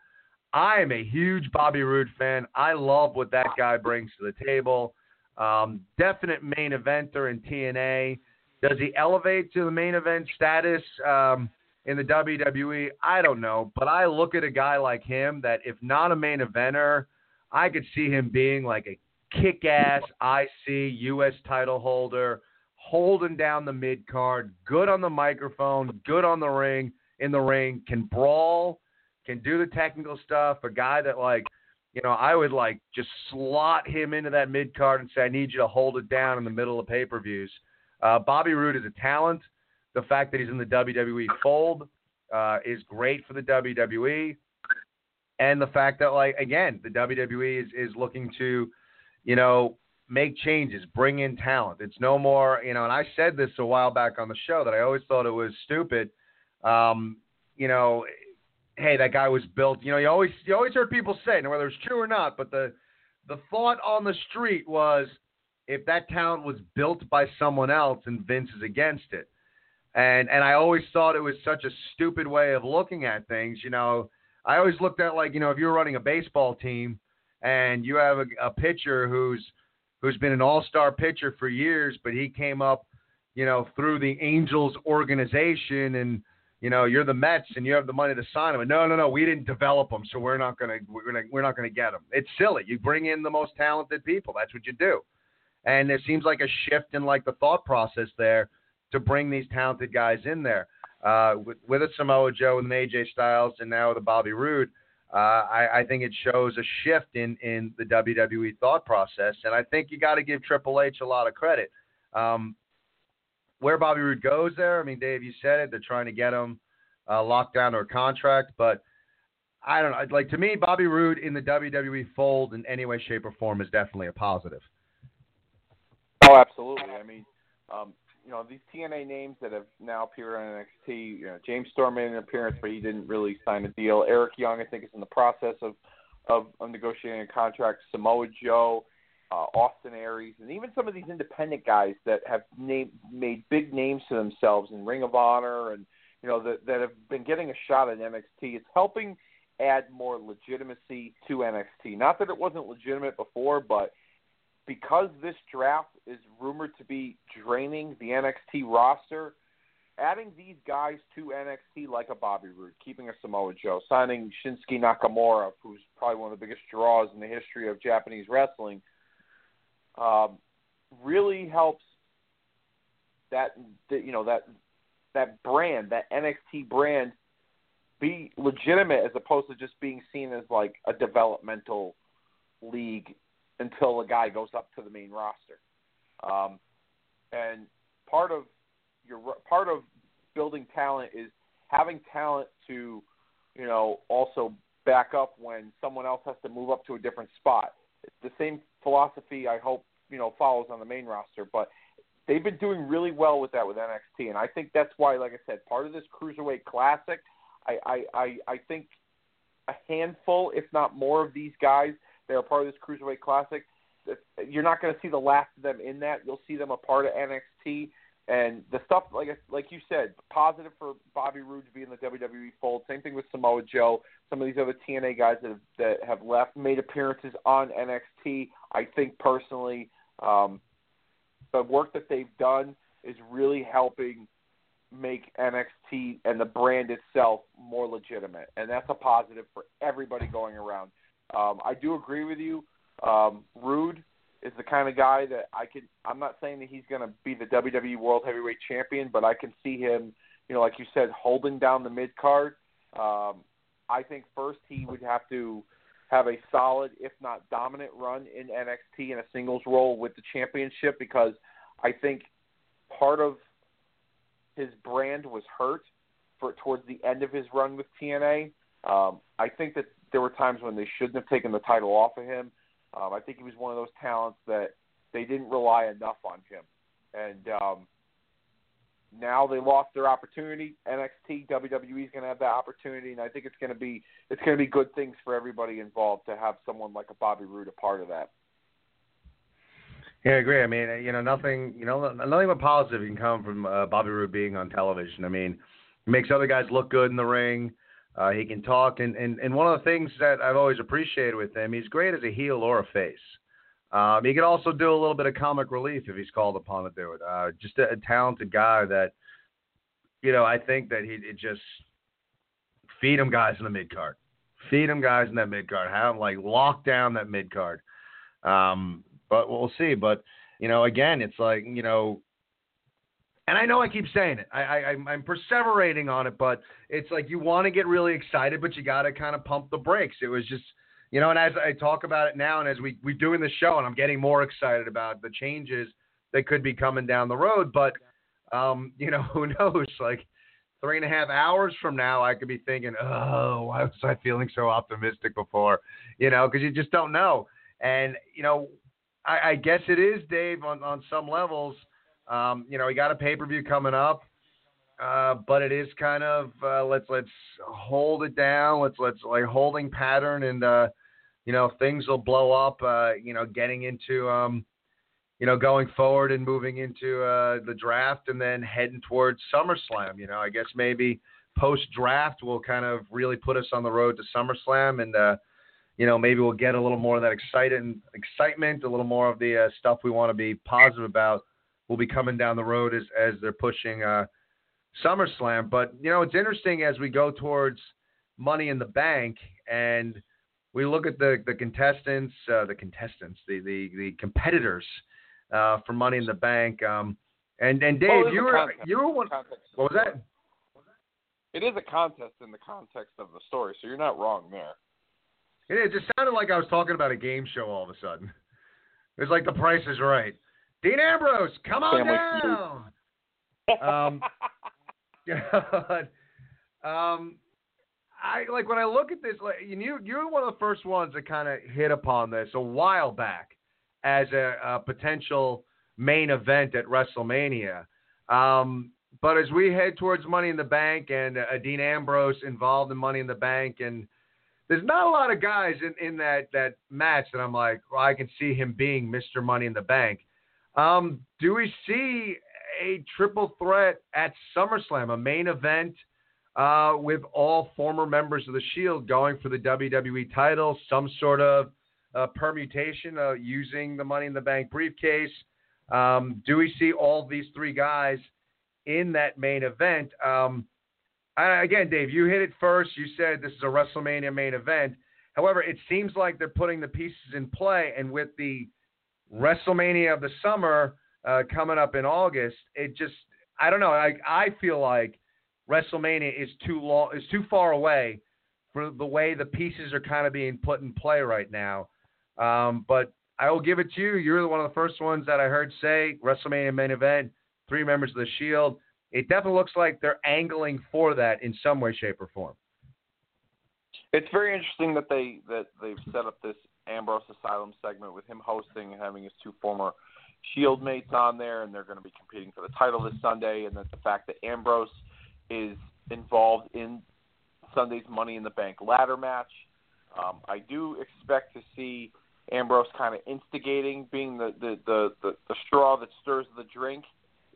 I am a huge Bobby Roode fan. I love what that guy brings to the table. Um, definite main eventer in TNA. Does he elevate to the main event status um, in the WWE? I don't know, but I look at a guy like him that if not a main eventer, I could see him being like a kick ass IC US title holder, holding down the mid card, good on the microphone, good on the ring, in the ring, can brawl, can do the technical stuff. A guy that like, you know, I would like just slot him into that mid card and say, I need you to hold it down in the middle of pay per views. Uh, Bobby Roode is a talent. The fact that he's in the WWE fold uh, is great for the WWE and the fact that like again the WWE is is looking to, you know, make changes, bring in talent. It's no more, you know, and I said this a while back on the show that I always thought it was stupid. Um, you know, hey, that guy was built. You know, you always you always heard people say, now whether it's true or not, but the the thought on the street was if that talent was built by someone else and Vince is against it. And and I always thought it was such a stupid way of looking at things, you know I always looked at like you know if you're running a baseball team and you have a, a pitcher who's who's been an all-star pitcher for years, but he came up, you know, through the Angels organization and you know, you're the Mets and you have the money to sign him. And no, no, no, we didn't develop them, so we're not gonna we're gonna we're not gonna get them. It's silly. You bring in the most talented people. That's what you do. And there seems like a shift in like the thought process there to bring these talented guys in there uh, with, with a Samoa Joe and an AJ Styles, and now with a Bobby Roode. Uh, I, I, think it shows a shift in, in the WWE thought process, and I think you got to give Triple H a lot of credit. Um, where Bobby Roode goes there, I mean, Dave, you said it. They're trying to get him uh, locked down to a contract, but I don't know. Like to me, Bobby Roode in the WWE fold in any way, shape, or form is definitely a positive. Oh, absolutely. I mean, um, you know these TNA names that have now appeared on NXT. You know, James Storm made an appearance, but he didn't really sign a deal. Eric Young, I think, is in the process of, of negotiating a contract. Samoa Joe, uh, Austin Aries, and even some of these independent guys that have name, made big names to themselves in Ring of Honor, and you know that that have been getting a shot at NXT. It's helping add more legitimacy to NXT. Not that it wasn't legitimate before, but because this draft is rumored to be draining the NXT roster, adding these guys to NXT like a Bobby Roode, keeping a Samoa Joe, signing Shinsuke Nakamura, who's probably one of the biggest draws in the history of Japanese wrestling, um, really helps that you know that that brand, that NXT brand, be legitimate as opposed to just being seen as like a developmental league until a guy goes up to the main roster. Um, and part of your part of building talent is having talent to you know, also back up when someone else has to move up to a different spot. The same philosophy I hope, you know, follows on the main roster, but they've been doing really well with that with NXT and I think that's why like I said, part of this Cruiserweight Classic, I I I, I think a handful, if not more of these guys that are part of this Cruiserweight Classic, you're not going to see the last of them in that. You'll see them a part of NXT and the stuff, like like you said, positive for Bobby Roode to be in the WWE fold. Same thing with Samoa Joe. Some of these other TNA guys that have, that have left made appearances on NXT. I think personally, um, the work that they've done is really helping make NXT and the brand itself more legitimate, and that's a positive for everybody going around. Um, I do agree with you. Um, Roode is the kind of guy that I can. I'm not saying that he's going to be the WWE World Heavyweight Champion, but I can see him, you know, like you said, holding down the mid card. Um, I think first he would have to have a solid, if not dominant, run in NXT in a singles role with the championship because I think part of his brand was hurt for towards the end of his run with TNA. Um, I think that there were times when they shouldn't have taken the title off of him. Um, I think he was one of those talents that they didn't rely enough on him, and um, now they lost their opportunity. NXT, WWE is going to have that opportunity, and I think it's going to be it's going to be good things for everybody involved to have someone like a Bobby Roode a part of that. Yeah, I agree. I mean, you know, nothing, you know, nothing but positive can come from uh, Bobby Roode being on television. I mean, he makes other guys look good in the ring. Uh, he can talk, and, and and one of the things that I've always appreciated with him, he's great as a heel or a face. Um, he can also do a little bit of comic relief if he's called upon to do it. Uh, just a, a talented guy that, you know, I think that he it just feed him guys in the mid card, feed him guys in that mid card, have him like lock down that mid card. Um, but we'll see. But you know, again, it's like you know, and I know I keep saying it. I, I I'm perseverating on it, but it's like you want to get really excited, but you got to kind of pump the brakes. It was just, you know, and as I talk about it now, and as we we doing the show, and I'm getting more excited about the changes that could be coming down the road. But um, you know, who knows? Like three and a half hours from now, I could be thinking, oh, why was I feeling so optimistic before? You know, because you just don't know. And you know, I, I guess it is, Dave, on on some levels um, you know, we got a pay per view coming up, uh, but it is kind of uh, let's let's hold it down. Let's let's like holding pattern, and uh, you know things will blow up. Uh, you know, getting into um, you know going forward and moving into uh, the draft, and then heading towards SummerSlam. You know, I guess maybe post draft will kind of really put us on the road to SummerSlam, and uh, you know maybe we'll get a little more of that excited excitement, a little more of the uh, stuff we want to be positive about will be coming down the road as as they're pushing uh, SummerSlam. But you know, it's interesting as we go towards Money in the Bank and we look at the the contestants, uh, the contestants, the the the competitors uh, for Money in the Bank. Um, and and Dave, well, you were you were one. What was that? It is a contest in the context of the story, so you're not wrong there. It, it just sounded like I was talking about a game show all of a sudden. It was like The Price is Right. Dean Ambrose, come on down. um, um, I like when I look at this. Like, you, you're one of the first ones that kind of hit upon this a while back as a, a potential main event at WrestleMania. Um, but as we head towards Money in the Bank and uh, Dean Ambrose involved in Money in the Bank, and there's not a lot of guys in, in that that match that I'm like, well, I can see him being Mr. Money in the Bank. Um, do we see a triple threat at SummerSlam, a main event uh, with all former members of the Shield going for the WWE title, some sort of uh, permutation uh, using the Money in the Bank briefcase? Um, do we see all these three guys in that main event? Um, again, Dave, you hit it first. You said this is a WrestleMania main event. However, it seems like they're putting the pieces in play, and with the WrestleMania of the summer uh, coming up in August, it just I don't know. I I feel like WrestleMania is too long is too far away for the way the pieces are kind of being put in play right now. Um, but I will give it to you. You're one of the first ones that I heard say WrestleMania main event, three members of the Shield. It definitely looks like they're angling for that in some way, shape, or form. It's very interesting that they that they've set up this Ambrose Asylum segment with him hosting and having his two former Shield mates on there, and they're going to be competing for the title this Sunday. And that the fact that Ambrose is involved in Sunday's Money in the Bank ladder match. Um, I do expect to see Ambrose kind of instigating, being the the, the the the straw that stirs the drink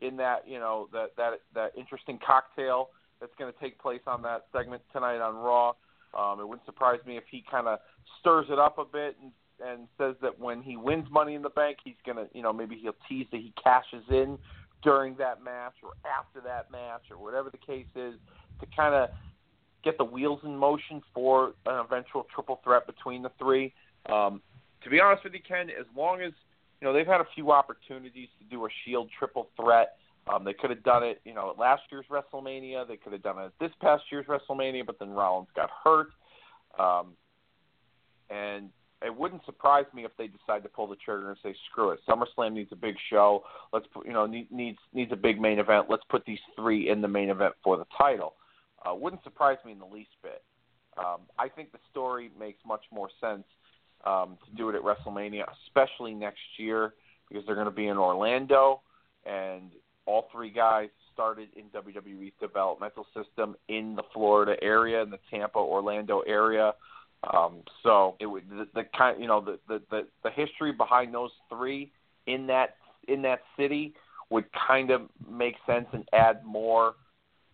in that you know that that that interesting cocktail that's going to take place on that segment tonight on Raw. Um, it wouldn't surprise me if he kind of stirs it up a bit and and says that when he wins Money in the Bank, he's gonna, you know, maybe he'll tease that he cashes in during that match or after that match or whatever the case is to kind of get the wheels in motion for an eventual triple threat between the three. Um, to be honest with you, Ken, as long as you know they've had a few opportunities to do a Shield triple threat. Um, they could have done it, you know, at last year's WrestleMania. They could have done it at this past year's WrestleMania, but then Rollins got hurt. Um, and it wouldn't surprise me if they decide to pull the trigger and say, "Screw it, SummerSlam needs a big show. Let's put, you know, need, needs needs a big main event. Let's put these three in the main event for the title." Uh, wouldn't surprise me in the least bit. Um, I think the story makes much more sense um, to do it at WrestleMania, especially next year because they're going to be in Orlando, and all three guys started in WWE's developmental system in the Florida area, in the Tampa, Orlando area. Um, so it would the, the kind you know the, the the the history behind those three in that in that city would kind of make sense and add more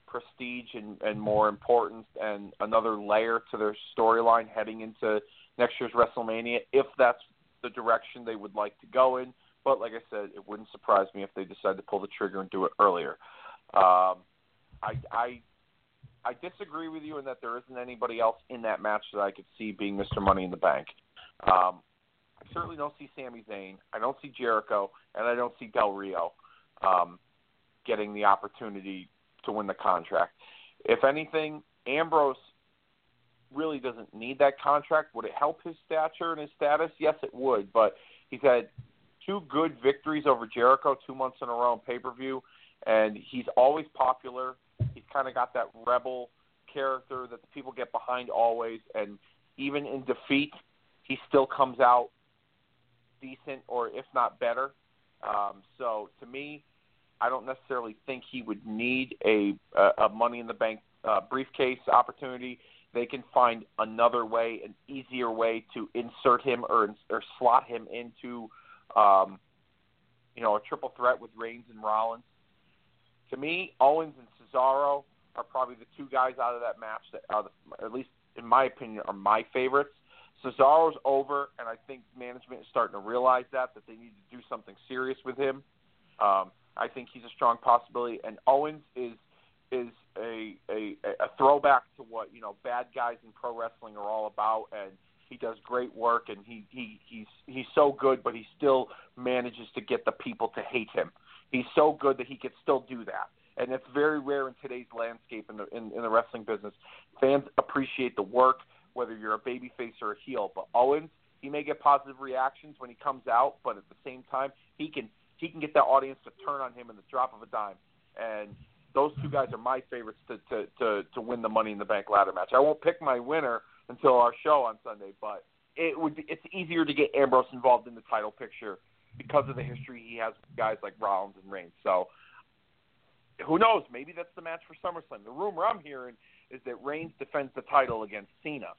prestige and, and more importance and another layer to their storyline heading into next year's WrestleMania if that's the direction they would like to go in. But like I said, it wouldn't surprise me if they decide to pull the trigger and do it earlier. Um, I, I I disagree with you in that there isn't anybody else in that match that I could see being Mr. Money in the Bank. Um, I certainly don't see Sami Zayn. I don't see Jericho, and I don't see Del Rio um, getting the opportunity to win the contract. If anything, Ambrose really doesn't need that contract. Would it help his stature and his status? Yes, it would. But he's had two good victories over Jericho two months in a row on pay per view, and he's always popular. He's kind of got that rebel character that the people get behind always, and even in defeat, he still comes out decent or if not better. Um, so to me, I don't necessarily think he would need a a, Money in the Bank uh, briefcase opportunity. They can find another way, an easier way to insert him or or slot him into, um, you know, a triple threat with Reigns and Rollins. To me, Owens and Cesaro are probably the two guys out of that match that are, the, at least in my opinion, are my favorites. Cesaro's over, and I think management is starting to realize that that they need to do something serious with him. Um, I think he's a strong possibility, and Owens is is a, a a throwback to what you know bad guys in pro wrestling are all about, and he does great work, and he he he's he's so good, but he still manages to get the people to hate him. He's so good that he can still do that, and it's very rare in today's landscape in the in, in the wrestling business. Fans appreciate the work, whether you're a babyface or a heel. But Owens, he may get positive reactions when he comes out, but at the same time, he can he can get that audience to turn on him in the drop of a dime. And those two guys are my favorites to to to, to win the Money in the Bank ladder match. I won't pick my winner until our show on Sunday, but it would be, it's easier to get Ambrose involved in the title picture because of the history he has with guys like Rollins and Reigns. So who knows? Maybe that's the match for SummerSlam. The rumor I'm hearing is that Reigns defends the title against Cena.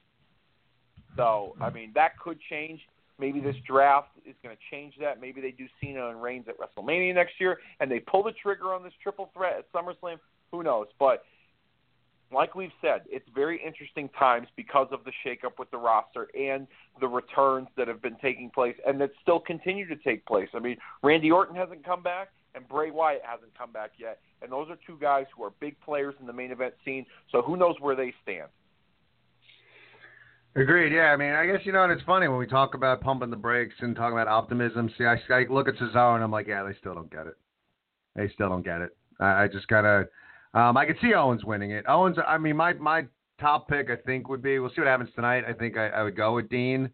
So I mean that could change. Maybe this draft is going to change that. Maybe they do Cena and Reigns at WrestleMania next year, and they pull the trigger on this triple threat at SummerSlam. Who knows? But like we've said, it's very interesting times because of the shakeup with the roster and the returns that have been taking place and that still continue to take place. I mean, Randy Orton hasn't come back and Bray Wyatt hasn't come back yet, and those are two guys who are big players in the main event scene. So who knows where they stand? Agreed. Yeah, I mean, I guess you know, and it's funny when we talk about pumping the brakes and talking about optimism. See, I, I look at Cesaro and I'm like, yeah, they still don't get it. They still don't get it. I, I just gotta. Um, I could see Owens winning it. Owens. I mean, my my top pick, I think, would be. We'll see what happens tonight. I think I, I would go with Dean.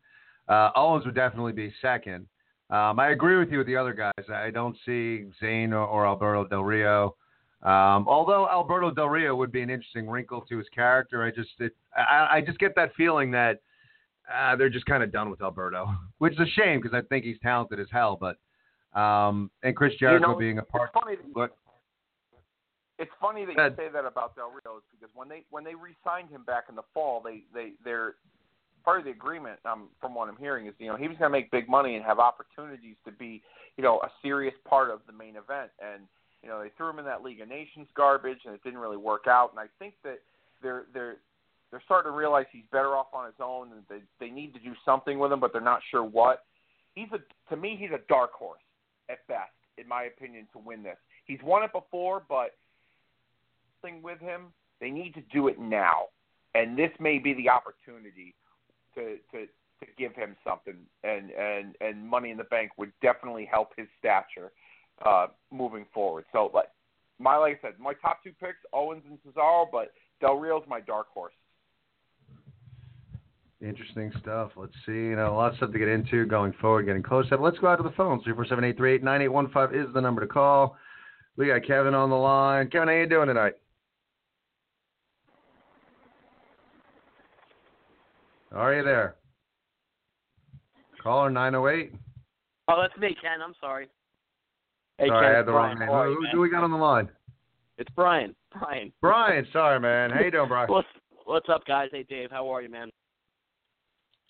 Uh, Owens would definitely be second. Um, I agree with you with the other guys. I don't see Zayn or, or Alberto Del Rio Um, although Alberto Del Rio would be an interesting wrinkle to his character, I just it, I, I just get that feeling that uh, they're just kind of done with Alberto, which is a shame because I think he's talented as hell. But um, and Chris Jericho you know, being a part. It's funny, that, But it's funny that you say that about Del Rio because when they when they re-signed him back in the fall, they they they're part of the agreement. Um, from what I'm hearing is you know he was going to make big money and have opportunities to be you know a serious part of the main event, and you know they threw him in that League of Nations garbage, and it didn't really work out. And I think that they're they're they're starting to realize he's better off on his own, and they they need to do something with him, but they're not sure what. He's a to me he's a dark horse at best, in my opinion, to win this. He's won it before, but with him, they need to do it now, and this may be the opportunity to to to give him something. And and and Money in the Bank would definitely help his stature uh, moving forward. So, like my like I said, my top two picks, Owens and Cesaro, but Del Rio's my dark horse. Interesting stuff. Let's see. You know, a lot of stuff to get into going forward, getting closer. Let's go out to the phone. Three four seven eight three eight nine eight one five is the number to call. We got Kevin on the line. Kevin, how you doing tonight? Are you there? Caller nine oh eight. Oh, that's me, Ken. I'm sorry. Hey, Sorry, Ken, I had the Brian. wrong name. How Who, you, who do we got on the line? It's Brian. Brian. Brian. Sorry, man. How you doing, Brian? What's What's up, guys? Hey, Dave. How are you, man?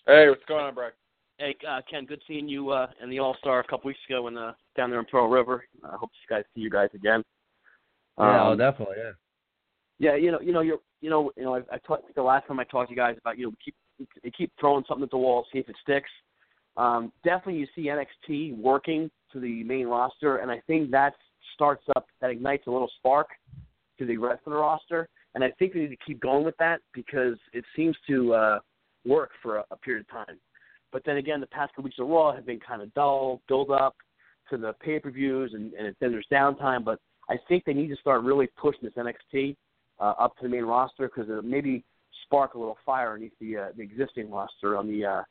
Hey, what's going on, Brock? Hey, uh, Ken. Good seeing you uh, in the All Star a couple weeks ago in uh, down there in Pearl River. I hope you guys see you guys again. Um, definitely. Yeah. Yeah, you know, you know, you're, you know, you know. I, I talked the last time I talked to you guys about, you know, keep they keep throwing something at the wall, see if it sticks. Um, definitely, you see NXT working to the main roster, and I think that starts up, that ignites a little spark to the rest of the roster. And I think they need to keep going with that because it seems to uh, work for a, a period of time. But then again, the past couple weeks of Raw have been kind of dull, build up to the pay per views, and, and then there's downtime. But I think they need to start really pushing this NXT uh, up to the main roster because maybe spark a little fire underneath the uh, the existing roster on the uh,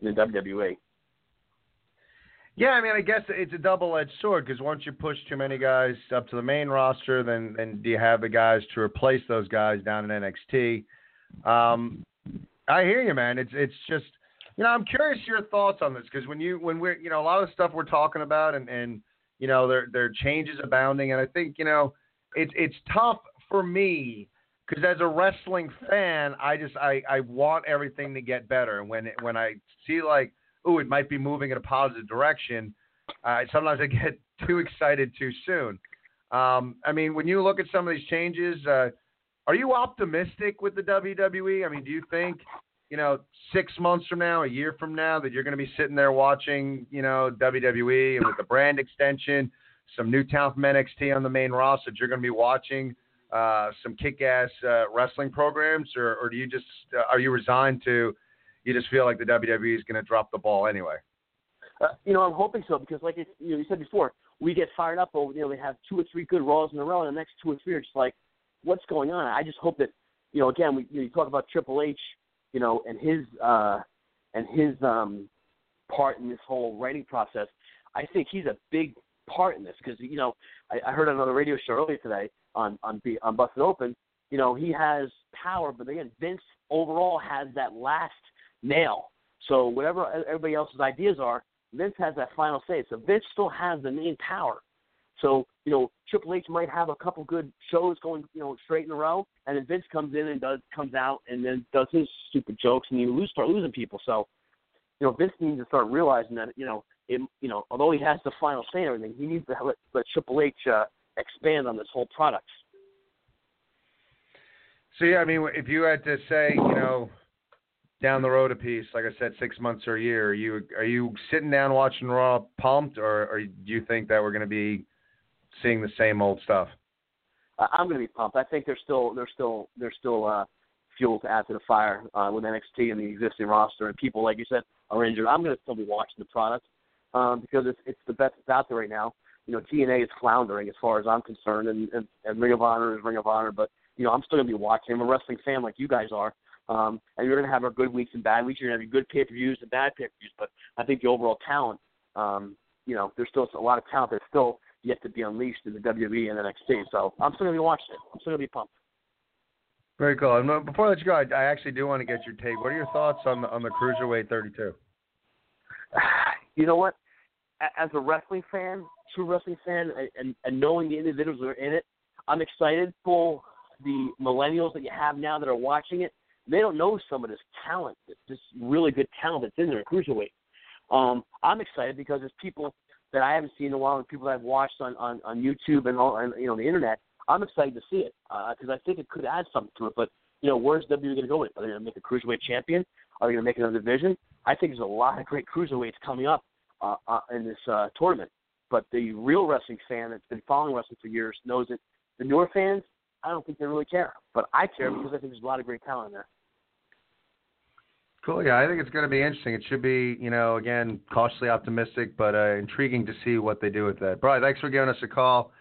in the WWE. Yeah, I mean, I guess it's a double-edged sword because once you push too many guys up to the main roster, then then do you have the guys to replace those guys down in NXT? Um, I hear you, man. It's it's just you know I'm curious your thoughts on this because when you when we're you know a lot of stuff we're talking about and and you know there there are changes abounding and I think you know it's it's tough for me because as a wrestling fan I just I I want everything to get better and when it, when I see like oh, it might be moving in a positive direction. Uh, sometimes I get too excited too soon. Um, I mean, when you look at some of these changes, uh, are you optimistic with the WWE? I mean, do you think, you know, six months from now, a year from now, that you're going to be sitting there watching, you know, WWE and with the brand extension, some new talent from NXT on the main roster, you're going to be watching uh, some kick-ass uh, wrestling programs, or, or do you just uh, are you resigned to? You just feel like the WWE is going to drop the ball anyway. Uh, you know, I'm hoping so because, like you, know, you said before, we get fired up over. You know, they have two or three good Raws in a row, and the next two or three are just like, what's going on? I just hope that, you know, again, we you, know, you talk about Triple H, you know, and his uh, and his um, part in this whole writing process. I think he's a big part in this because you know I, I heard on another radio show earlier today on on on Busted Open. You know, he has power, but again, Vince overall has that last nail. So whatever everybody else's ideas are, Vince has that final say. So Vince still has the main power. So you know, Triple H might have a couple good shows going, you know, straight in a row, and then Vince comes in and does comes out and then does his stupid jokes, and you lose start losing people. So you know, Vince needs to start realizing that you know, it, you know, although he has the final say and everything, he needs to let, let Triple H uh, expand on this whole product. See, I mean, if you had to say, you know, down the road a piece, like I said, six months or a year, are you are you sitting down watching Raw pumped, or, or do you think that we're going to be seeing the same old stuff? I'm going to be pumped. I think there's still there's still there's still uh, fuel to add to the fire uh, with NXT and the existing roster, and people like you said are injured. I'm going to still be watching the product um, because it's it's the best that's out there right now. You know, TNA is floundering as far as I'm concerned, and, and, and Ring of Honor is Ring of Honor, but you know, I'm still going to be watching. I'm a wrestling fan like you guys are. Um, and you're going to have our good weeks and bad weeks. You're going to have your good pay per views and bad pay per views. But I think the overall talent, um, you know, there's still a lot of talent that still yet to be unleashed in the WWE and the NXT. So I'm still gonna be watching it. I'm still gonna be pumped. Very cool. And uh, before I let you go, I, I actually do want to get your take. What are your thoughts on the, on the cruiserweight 32? You know what? As a wrestling fan, true wrestling fan, and, and, knowing the individuals that are in it, I'm excited for the millennials that you have now that are watching it. They don't know some of this talent, this really good talent that's in there cruiserweight. Um, I'm excited because there's people that I haven't seen in a while, and people that I've watched on on, on YouTube and all, and you know, the internet. I'm excited to see it because I think it could add something to it. But you know, where's WWE going to go with? it? Are they going to make a cruiserweight champion? Are they going to make another division? I think there's a lot of great cruiserweights coming up uh, uh, in this uh, tournament. But the real wrestling fan that's been following wrestling for years knows that the newer fans, I don't think they really care. But I care because I think there's a lot of great talent in there. Cool. Yeah, I think it's going to be interesting. It should be, you know, again, cautiously optimistic, but uh, intriguing to see what they do with that. Brian, thanks for giving us a call.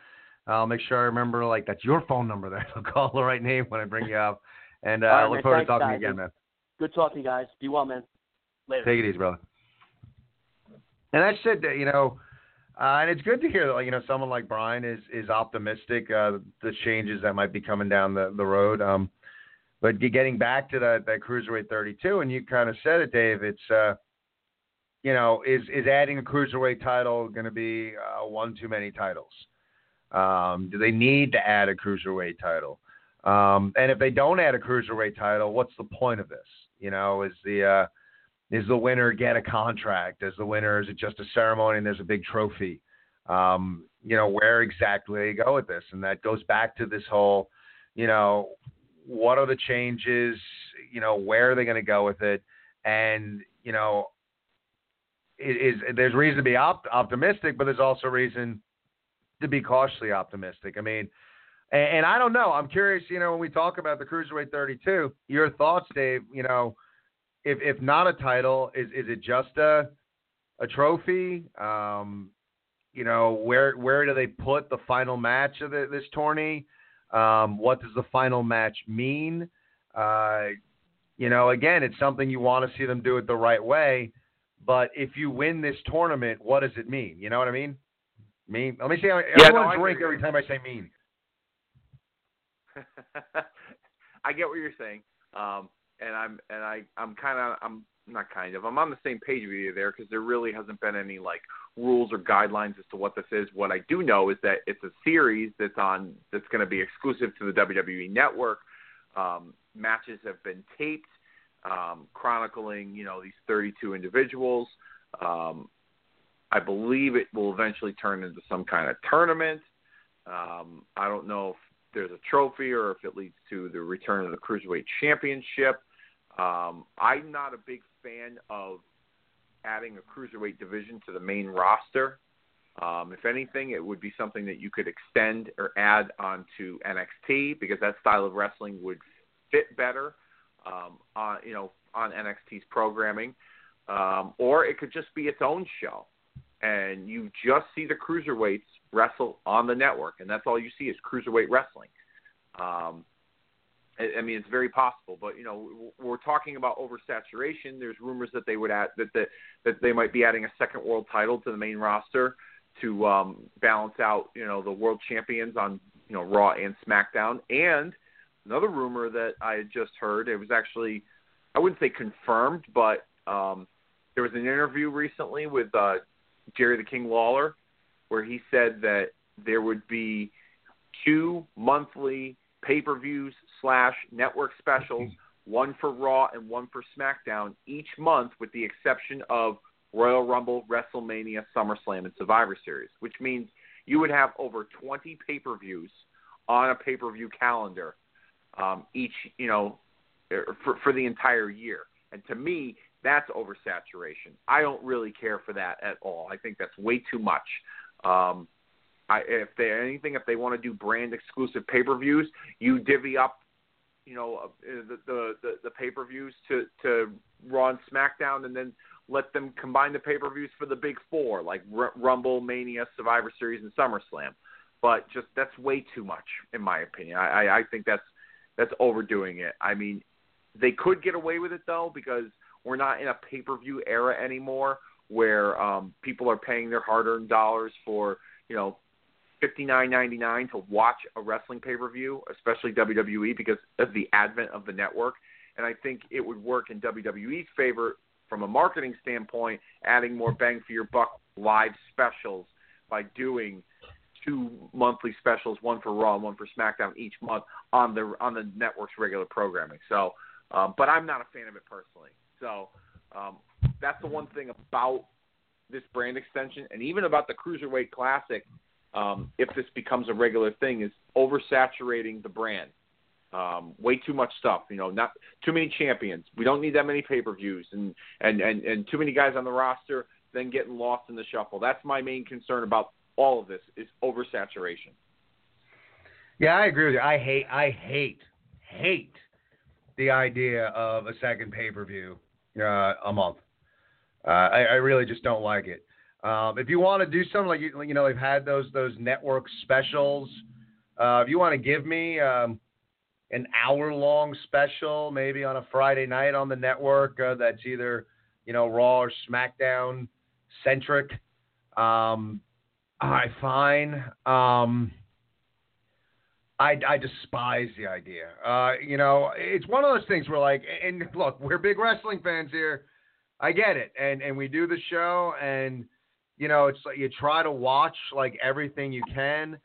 I'll make sure I remember, like, that's your phone number there. So call the right name when I bring you up. And uh, right, I look man. forward Thanks, to talking guys. again, man. Good talking, to you guys. Be well, man. Later. Take it easy, brother. And that's it. You know, uh, and it's good to hear that you know someone like Brian is is optimistic. Uh, the changes that might be coming down the the road. Um, but getting back to that that cruiserweight 32, and you kind of said it, Dave. It's uh, you know, is is adding a cruiserweight title going to be uh, one too many titles? Um, do they need to add a cruiserweight title? Um, and if they don't add a cruiserweight title, what's the point of this? You know, is the uh, is the winner get a contract? Is the winner is it just a ceremony and there's a big trophy? Um, you know, where exactly they go with this, and that goes back to this whole, you know, what are the changes? You know, where are they going to go with it? And you know, is there's reason to be op- optimistic, but there's also reason to be cautiously optimistic. I mean, and, and I don't know. I'm curious. You know, when we talk about the cruiserweight 32, your thoughts, Dave. You know, if if not a title, is is it just a a trophy? Um, you know, where where do they put the final match of the, this tourney? Um, what does the final match mean? Uh, you know, again, it's something you want to see them do it the right way. But if you win this tournament, what does it mean? You know what I mean? Mean. Let me see. Everyone Yeah, no, drink every time I say mean. I get what you're saying, um, and I'm and I I'm kind of I'm not kind of I'm on the same page with you there because there really hasn't been any like rules or guidelines as to what this is. What I do know is that it's a series that's on that's going to be exclusive to the WWE Network. Um, matches have been taped, um, chronicling you know these 32 individuals. Um, I believe it will eventually turn into some kind of tournament. Um, I don't know if there's a trophy or if it leads to the return of the Cruiserweight Championship. Um, I'm not a big fan of adding a Cruiserweight division to the main roster. Um, if anything, it would be something that you could extend or add onto NXT because that style of wrestling would fit better um, on you know on NXT's programming, um, or it could just be its own show, and you just see the cruiserweights wrestle on the network, and that's all you see is cruiserweight wrestling. Um, I, mean, it's very possible, but you know, we're talking about oversaturation. There's rumors that they would add that that, that they might be adding a second world title to the main roster to um, balance out, you know, the world champions on you know Raw and SmackDown. And another rumor that I had just heard, it was actually, I wouldn't say confirmed, but um, there was an interview recently with uh, Jerry the King Lawler where he said that there would be two monthly pay-per-views slash network specials, one for Raw and one for SmackDown each month, with the exception of Royal Rumble, WrestleMania, SummerSlam, and Survivor Series, which means you would have over 20 pay-per-views on a pay-per-view calendar um, each, you know, er, for for the entire year. And to me, that's oversaturation. I don't really care for that at all. I think that's way too much. Um, I, if they anything, if they want to do brand exclusive pay per views, you divvy up, you know, uh, the the the, the pay per views to to Raw and SmackDown, and then let them combine the pay per views for the big four, like R- Rumble, Mania, Survivor Series, and SummerSlam. But just that's way too much, in my opinion. I, I, I think that's that's overdoing it. I mean, they could get away with it though because we're not in a pay per view era anymore where um, people are paying their hard earned dollars for you know fifty nine ninety nine to watch a wrestling pay per view, especially WWE, because of the advent of the network. And I think it would work in WWE's favor from a marketing standpoint, adding more bang for your buck live specials by doing two monthly specials, one for Raw and one for SmackDown each month on the on the network's regular programming. So, um, but I'm not a fan of it personally. So um, that's the one thing about this brand extension, and even about the Cruiserweight Classic. Um, if this becomes a regular thing, is oversaturating the brand. Um, way too much stuff, you know, not too many champions. We don't need that many pay per views and, and, and, and too many guys on the roster then getting lost in the shuffle. That's my main concern about all of this is oversaturation. Yeah, I agree with you. I hate, I hate, hate the idea of a second pay per view uh, a month. Uh, I, I really just don't like it. Um, if you want to do something like you, you know, they've had those those network specials. Uh, if you want to give me um, an hour long special, maybe on a Friday night on the network, uh, that's either you know Raw or SmackDown centric. Um, I fine. Um, I, I despise the idea. Uh, you know, it's one of those things where like, and look, we're big wrestling fans here. I get it, and and we do the show, and you know, it's like you try to watch like everything you can,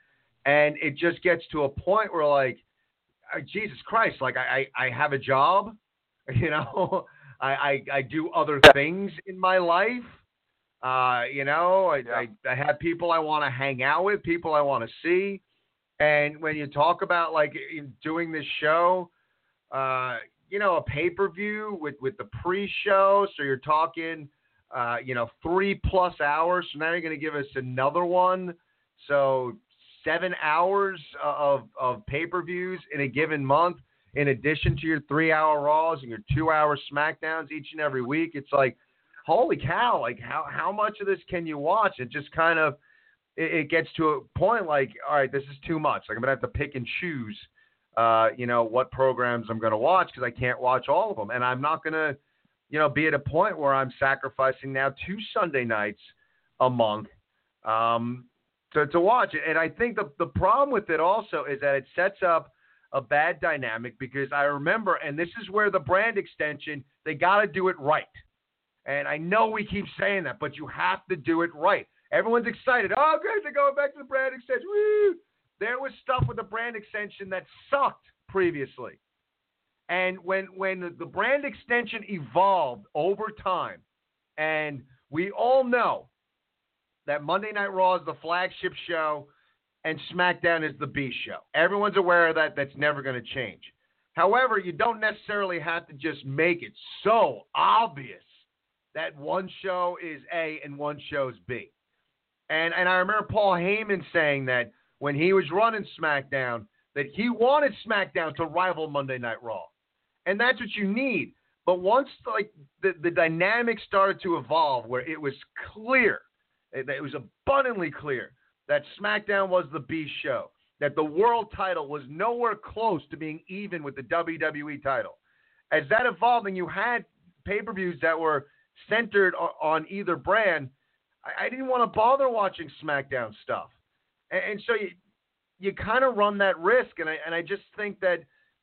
and it just gets to a point where like, Jesus Christ, like I I, I have a job, you know, I, I I do other things in my life. Uh, you know, I, yeah. I, I have people I want to hang out with, people I want to see. And when you talk about like doing this show, uh, you know, a pay per view with, with the pre show, so you're talking, uh, you know, three plus hours. So now you're going to give us another one. So seven hours of, of pay per views in a given month, in addition to your three hour Raws and your two hour SmackDowns each and every week. It's like, holy cow, like how how much of this can you watch? It just kind of it, it gets to a point like, all right, this is too much. Like I'm gonna have to pick and choose, uh, you know, what programs I'm gonna watch because I can't watch all of them, and I'm not gonna, you know, be at a point where I'm sacrificing now two Sunday nights a month. Um, to, to watch it. And I think the, the problem with it also is that it sets up a bad dynamic because I remember, and this is where the brand extension, they got to do it right. And I know we keep saying that, but you have to do it right. Everyone's excited. Oh, great, they're going back to the brand extension. Woo! There was stuff with the brand extension that sucked previously. And when when the brand extension evolved over time, and we all know that Monday Night Raw is the flagship show and SmackDown is the B show. Everyone's aware of that. That's never going to change. However, you don't necessarily have to just make it so obvious that one show is A and one show is B. And and I remember Paul Heyman saying that when he was running SmackDown that he wanted SmackDown to rival Monday Night Raw. And that's what you need. But once like the, the dynamic started to evolve where it was clear, eh, it, it was abundantly clear that SmackDown was the B show, that the world title was nowhere close to being even with the WWE title. As that evolved and you had pay-per-views that were centered on either brand, I, didn't want to bother watching SmackDown stuff. And, and so you you kind of run that risk, and I and I just think that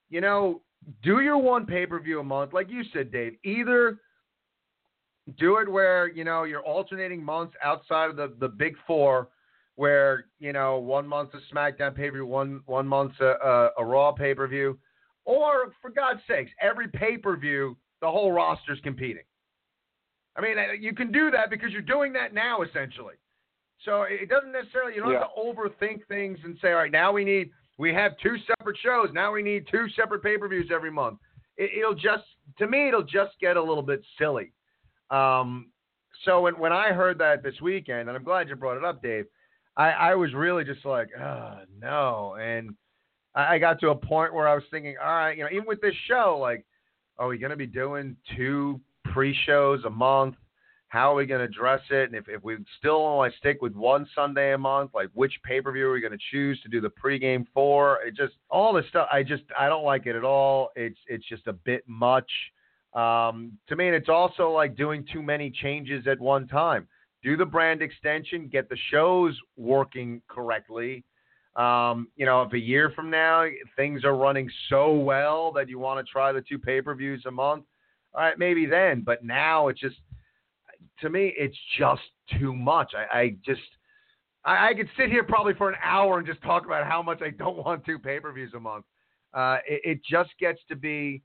you know do your one pay per view a month, like you said, Dave. Either do it where you know you're alternating months outside of the the big four, where you know one month's a SmackDown pay per view, one one month's a, a, a Raw pay per view, or for God's sakes, every pay per view the whole roster's competing. I mean, you can do that because you're doing that now, essentially. So it doesn't necessarily, you don't yeah. have to overthink things and say, all right, now we need, we have two separate shows. Now we need two separate pay per views every month. It, will just, to me, it'll just get a little bit silly. Um, so when, when I heard that this weekend, and I'm glad you brought it up, Dave, I, I was really just like, oh, no. And I, I got to a point where I was thinking, all right, you know, even with this show, like, are we going to be doing two pre-shows a month. How are we going to address it? And if, if we still only stick with one Sunday a month, like which pay-per-view are we going to choose to do the pregame for? It just all this stuff. I just I don't like it at all. It's it's just a bit much. Um, to me, and it's also like doing too many changes at one time. do the brand extension, get the shows working correctly. Um, you know, if a year from now things are running so well that you want to try the two pay per views a month, all right, maybe then. But now it's just, to me, it's just too much. I, I just, I, I, could sit here probably for an hour and just talk about how much I don't want two pay per views a month. Uh, it, it, just gets to be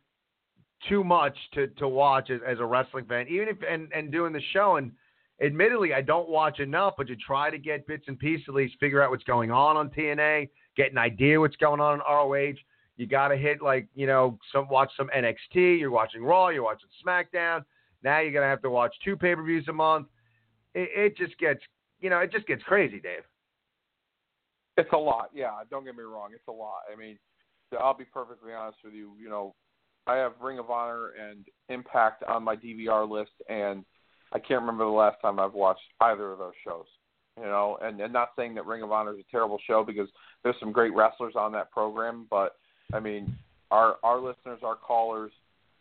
too much to, to watch as, as a wrestling fan, even if and, and doing the show and admittedly, I don't watch enough, but you try to get bits and pieces, at least figure out what's going on on TNA, get an idea what's going on in ROH. You got to hit like you know some watch some NXT. You're watching Raw. You're watching SmackDown. Now you're gonna have to watch two pay per views a month. It, it just gets you know it just gets crazy, Dave. It's a lot. Yeah, don't get me wrong. It's a lot. I mean, I'll be perfectly honest with you. You know, I have Ring of Honor and Impact on my DVR list, and I can't remember the last time I've watched either of those shows. You know, and, and not saying that Ring of Honor is a terrible show because there's some great wrestlers on that program, but I mean, our our listeners, our callers,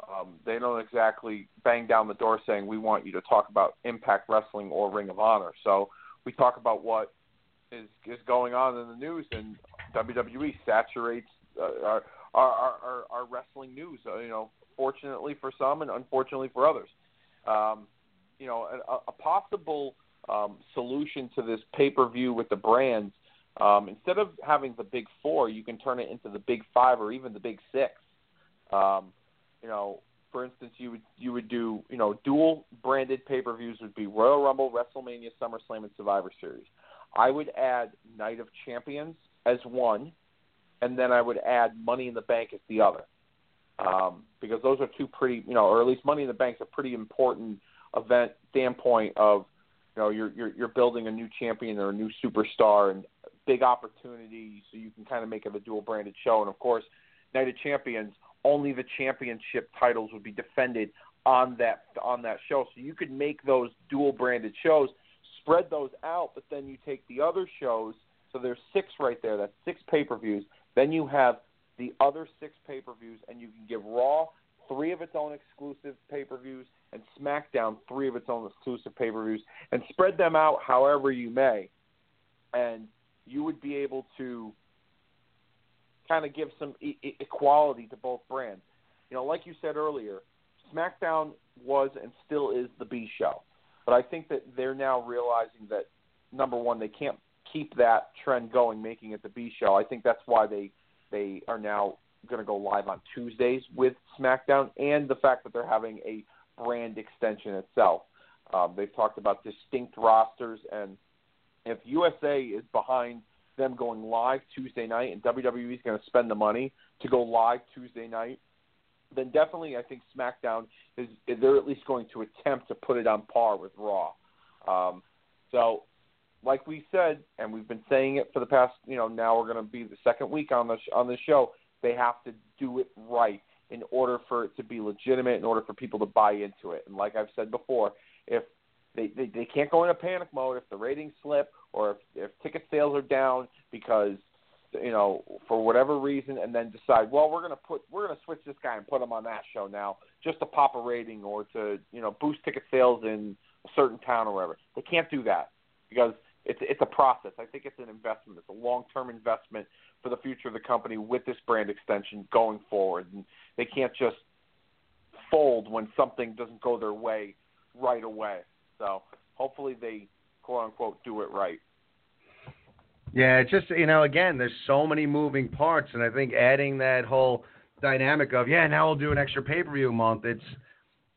um, they don't exactly bang down the door saying we want you to talk about Impact Wrestling or Ring of Honor. So we talk about what is is going on in the news, and WWE saturates uh, our, our our our wrestling news. Uh, you know, fortunately for some, and unfortunately for others. Um, you know, a, a possible um, solution to this pay per view with the brands. Um, instead of having the big four, you can turn it into the big five or even the big six. Um, you know, for instance, you would you would do you know dual branded pay per views would be Royal Rumble, WrestleMania, SummerSlam, and Survivor Series. I would add Night of Champions as one, and then I would add Money in the Bank as the other, um, because those are two pretty you know, or at least Money in the Bank is a pretty important event standpoint of you know you're you're you're building a new champion or a new superstar and big opportunity so you can kind of make it a dual branded show and of course Night of Champions only the championship titles would be defended on that on that show. So you could make those dual branded shows spread those out but then you take the other shows. So there's six right there. That's six pay-per-views. Then you have the other six pay-per-views and you can give Raw three of its own exclusive pay-per-views and SmackDown three of its own exclusive pay per views and spread them out however you may. And you would be able to kind of give some e- equality to both brands. You know, like you said earlier, SmackDown was and still is the B show. But I think that they're now realizing that number one, they can't keep that trend going, making it the B show. I think that's why they they are now going to go live on Tuesdays with SmackDown, and the fact that they're having a brand extension itself. Um, they've talked about distinct rosters, and if USA is behind them going live Tuesday night, and WWE is going to spend the money to go live Tuesday night, then definitely I think SmackDown is they're at least going to attempt to put it on par with Raw. Um, so, like we said, and we've been saying it for the past, you know, now we're going to be the second week on the on the show. They have to do it right in order for it to be legitimate, in order for people to buy into it. And like I've said before, if they, they, they can't go into panic mode if the ratings slip or if, if ticket sales are down because you know for whatever reason, and then decide, well, we're gonna put we're gonna switch this guy and put him on that show now just to pop a rating or to you know boost ticket sales in a certain town or wherever. They can't do that because it's it's a process. I think it's an investment. It's a long term investment for the future of the company with this brand extension going forward. And they can't just fold when something doesn't go their way right away. So hopefully they quote unquote do it right. Yeah, it's just you know, again, there's so many moving parts, and I think adding that whole dynamic of yeah, now we'll do an extra pay per view month. It's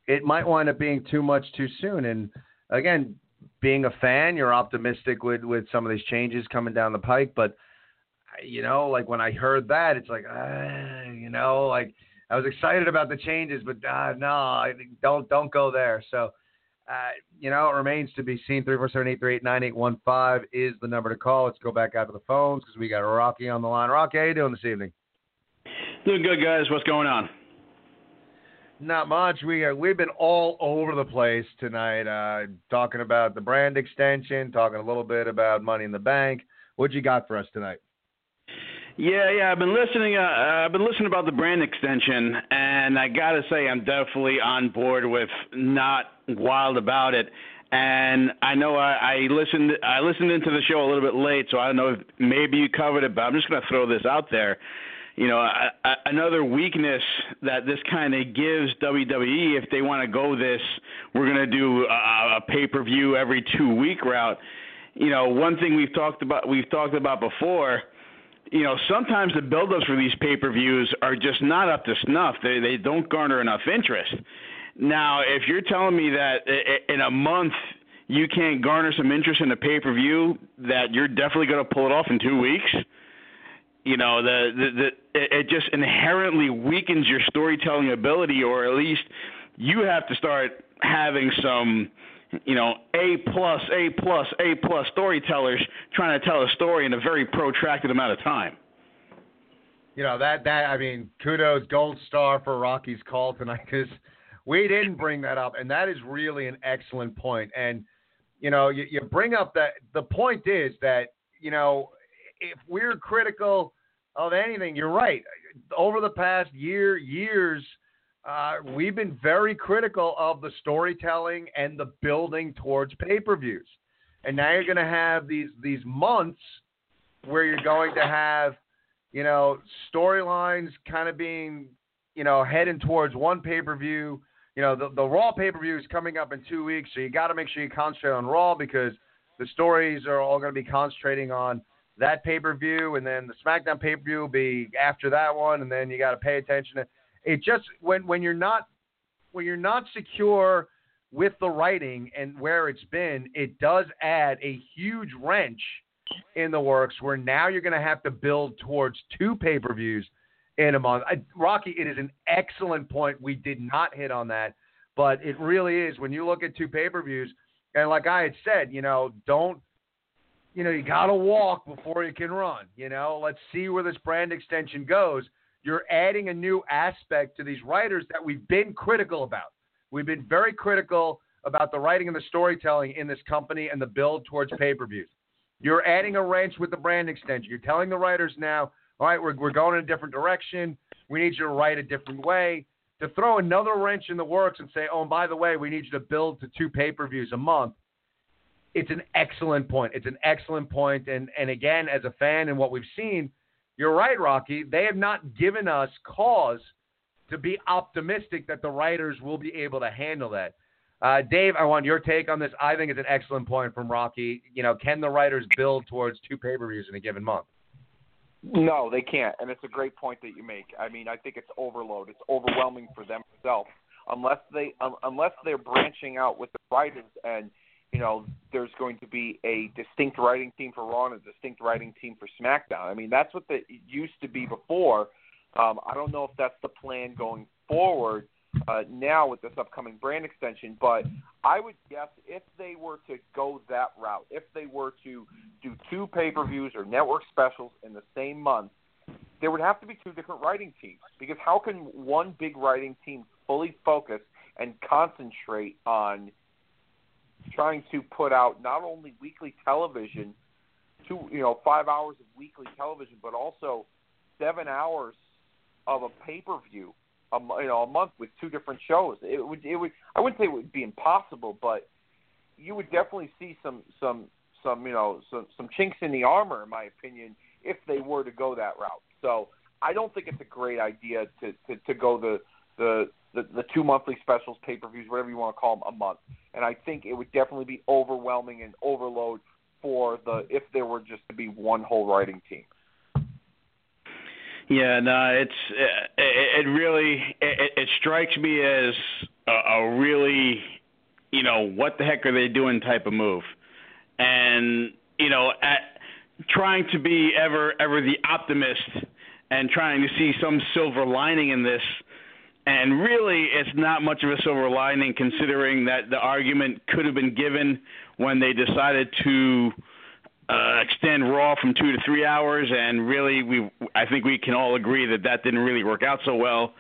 it might wind up being too much too soon. And again, being a fan, you're optimistic with with some of these changes coming down the pike, but you know, like when I heard that, it's like, uh, you know, like I was excited about the changes, but uh, no, don't don't go there. So, uh, you know, it remains to be seen. 347-838-9815 is the number to call. Let's go back out to the phones because we got Rocky on the line. Rocky, how you doing this evening? Doing good, guys. What's going on? Not much. We are, we've been all over the place tonight, uh, talking about the brand extension, talking a little bit about Money in the Bank. What you got for us tonight? Yeah, yeah, I've been listening. Uh, I've been listening about the brand extension, and I gotta say, I'm definitely on board with not wild about it. and I know I, I listened I listened into the show a little bit late, so I don't know if maybe you covered it, but I'm just going to throw this out there. You know, I, I, another weakness that this kind of gives WWE if they want to go this, we're going to do a, a pay-per-view every two week route. You know, one thing we've talked about we've talked about before you know, sometimes the build-ups for these pay-per-views are just not up to snuff. They they don't garner enough interest. Now, if you're telling me that in a month you can't garner some interest in a pay-per-view, that you're definitely going to pull it off in two weeks, you know, the the, the it just inherently weakens your storytelling ability, or at least you have to start having some you know, A plus, A plus, A plus storytellers trying to tell a story in a very protracted amount of time. You know that that I mean, kudos, gold star for Rocky's call tonight because we didn't bring that up, and that is really an excellent point. And you know, you, you bring up that the point is that you know, if we're critical of anything, you're right. Over the past year, years uh, we've been very critical of the storytelling and the building towards pay-per-views, and now you're going to have these these months where you're going to have, you know, storylines kind of being, you know, heading towards one pay-per-view. You know, the the Raw pay-per-view is coming up in two weeks, so you got to make sure you concentrate on Raw because the stories are all going to be concentrating on that pay-per-view, and then the SmackDown pay-per-view will be after that one, and then you got to pay attention to it just when when you're not when you're not secure with the writing and where it's been, it does add a huge wrench in the works where now you're going to have to build towards two pay-per-views in a month. I, Rocky, it is an excellent point. We did not hit on that, but it really is when you look at two pay-per-views and like I had said, you know, don't you know, you got to walk before you can run, you know. Let's see where this brand extension goes you're adding a new aspect to these writers that we've been critical about. We've been very critical about the writing and the storytelling in this company and the build towards pay per views. You're adding a wrench with the brand extension. You're telling the writers now, all right, we're, we're going in a different direction. We need you to write a different way. To throw another wrench in the works and say, oh, and by the way, we need you to build to two pay per views a month. It's an excellent point. It's an excellent point. And, and again, as a fan and what we've seen, you're right, Rocky. They have not given us cause to be optimistic that the writers will be able to handle that. Uh, Dave, I want your take on this. I think it's an excellent point from Rocky. You know, can the writers build towards two pay per views in a given month? No, they can't, and it's a great point that you make. I mean, I think it's overload. It's overwhelming for them themselves unless they um, unless they're branching out with the writers and you know, there's going to be a distinct writing team for Raw and a distinct writing team for SmackDown. I mean, that's what the, it used to be before. Um, I don't know if that's the plan going forward uh, now with this upcoming brand extension, but I would guess if they were to go that route, if they were to do two pay per views or network specials in the same month, there would have to be two different writing teams. Because how can one big writing team fully focus and concentrate on trying to put out not only weekly television, two you know five hours of weekly television, but also seven hours of a pay per view, a you know a month with two different shows. It would it would I wouldn't say it would be impossible, but you would definitely see some some some you know some some chinks in the armor, in my opinion, if they were to go that route. So I don't think it's a great idea to to, to go the the the, the two monthly specials, pay per views, whatever you want to call them, a month. And I think it would definitely be overwhelming and overload for the if there were just to be one whole writing team. Yeah, no, it's it, it really it, it strikes me as a, a really you know what the heck are they doing type of move, and you know at trying to be ever ever the optimist and trying to see some silver lining in this and really, it's not much of a silver lining considering that the argument could have been given when they decided to uh, extend Raw from two to three hours, and really, we I think we can all agree that that didn't really work out so well.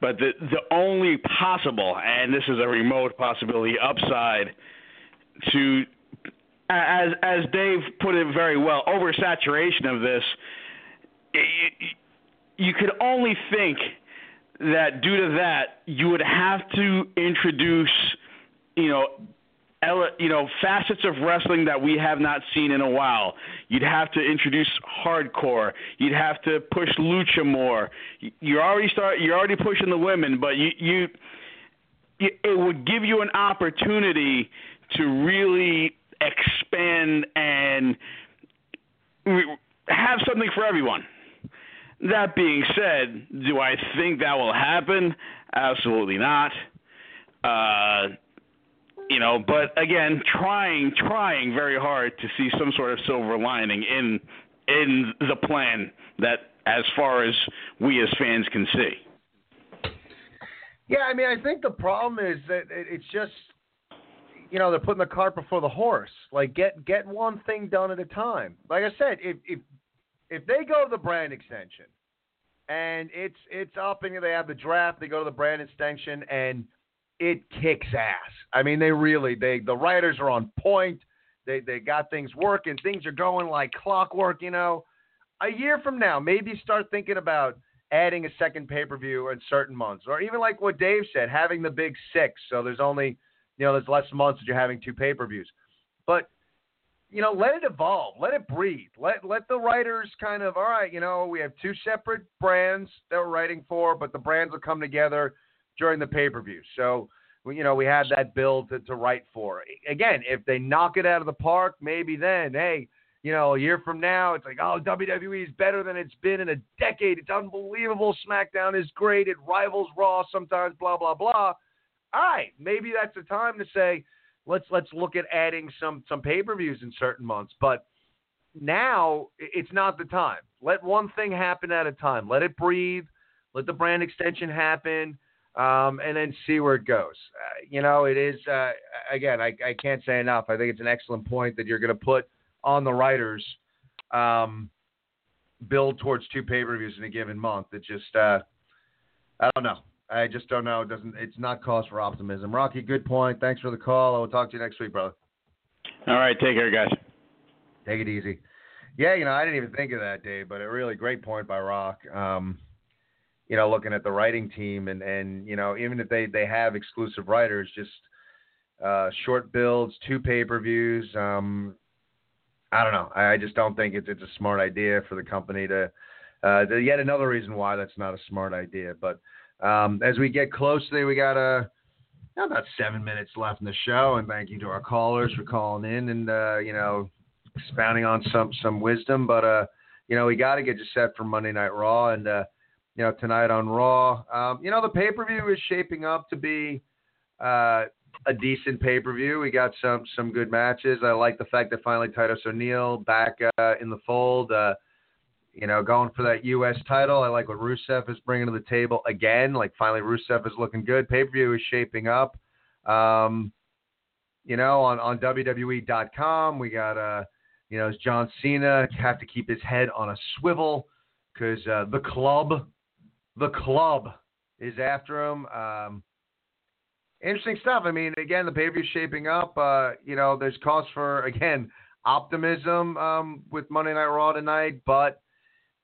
But the the only possible, and this is a remote possibility, upside to as as Dave put it very well, oversaturation of this. You could only think that due to that, you would have to introduce, you know, ele- you know facets of wrestling that we have not seen in a while. You'd have to introduce hardcore. You'd have to push lucha more. You're already start. You're already pushing the women, but you you it would give you an opportunity to really expand and mm, have something for everyone. That being said, do I think that will happen? Absolutely not. Uh, you know, but again, trying, trying very hard to see some sort of silver lining in in the plan that, as far as we as fans can see. Yeah, I mean, I think the problem is that it's just, you know, they're putting the cart before the horse. Like, get get one thing done at a time. Like I said, if if if they go to the brand extension, and it's it's up and they have the draft, they go to the brand extension, and it kicks ass. I mean, they really they the writers are on point. They they got things working. Things are going like clockwork. You know, a year from now, maybe start thinking about adding a second pay per view in certain months, or even like what Dave said, having the big six. So there's only you know there's less months that you're having two pay per views. But you know, let it evolve, let it breathe, let let the writers kind of all right. You know, we have two separate brands that we're writing for, but the brands will come together during the pay per view. So, you know, we had that build to, to write for. Again, if they knock it out of the park, maybe then, hey, you know, a year from now, it's like, oh, WWE is better than it's been in a decade. It's unbelievable. SmackDown is great. It rivals Raw sometimes, blah, blah, blah. All right, maybe that's the time to say, let's let's look at adding some some pay-per-views in certain months. But now it's not the time. Let one thing happen at a time. Let it breathe. Let the brand extension happen um, and then see where it goes. Uh, you know, it is uh, again. I, I can't say enough. I think it's an excellent point that you're going to put on the writers. Um, build towards two pay per views in a given month. It just, uh, I don't know. I just don't know. It doesn't. It's not cause for optimism. Rocky, good point. Thanks for the call. I will talk to you next week, brother. All right, take care, guys. Take it easy. Yeah, you know, I didn't even think of that, Dave, but a really great point by Rock. Um, you know, looking at the writing team and, and you know, even if they, they have exclusive writers, just uh, short builds, two pay per views. Um, I don't know. I, I just don't think it's it's a smart idea for the company to. Uh, yet another reason why that's not a smart idea. But um, as we get closely, we got a uh, about seven minutes left in the show, and thank you to our callers for calling in and uh, you know expounding on some some wisdom. But uh, you know we got to get you set for Monday Night Raw, and uh, you know, tonight on Raw. Um, you know, the pay per view is shaping up to be uh, a decent pay per view. We got some some good matches. I like the fact that finally Titus O'Neil back uh, in the fold. Uh, you know, going for that U.S. title. I like what Rusev is bringing to the table again. Like finally, Rusev is looking good. Pay per view is shaping up. Um, you know, on on WWE.com, we got uh, you know, John Cena have to keep his head on a swivel because uh, the club the club is after him. Um, interesting stuff. I mean, again, the pay per view is shaping up. Uh, you know, there's cause for again optimism um, with Monday Night Raw tonight, but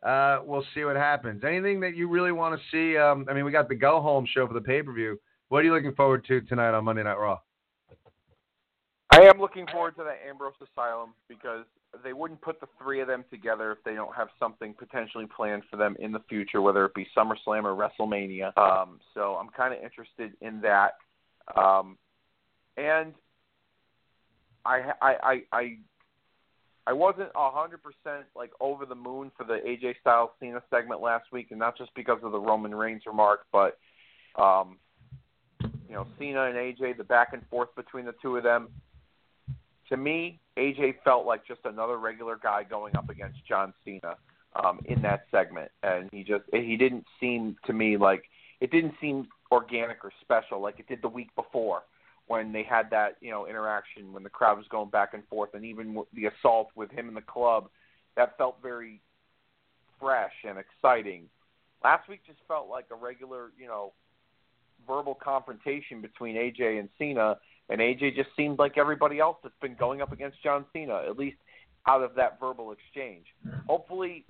uh, we'll see what happens. Anything that you really want to see? Um, I mean, we got the go home show for the pay per view. What are you looking forward to tonight on Monday Night Raw? I am looking forward to that Ambrose Asylum because they wouldn't put the three of them together if they don't have something potentially planned for them in the future, whether it be SummerSlam or WrestleMania. Um, so I'm kind of interested in that. Um, and I, I, I, I, I wasn't a hundred percent like over the moon for the AJ Styles Cena segment last week, and not just because of the Roman Reigns remark, but um, you know Cena and AJ, the back and forth between the two of them. To me, AJ felt like just another regular guy going up against John Cena um, in that segment, and he just he didn't seem to me like it didn't seem organic or special like it did the week before when they had that you know interaction when the crowd was going back and forth, and even the assault with him in the club that felt very fresh and exciting. Last week just felt like a regular you know verbal confrontation between AJ and Cena and AJ just seemed like everybody else that's been going up against John Cena, at least out of that verbal exchange. Hopefully,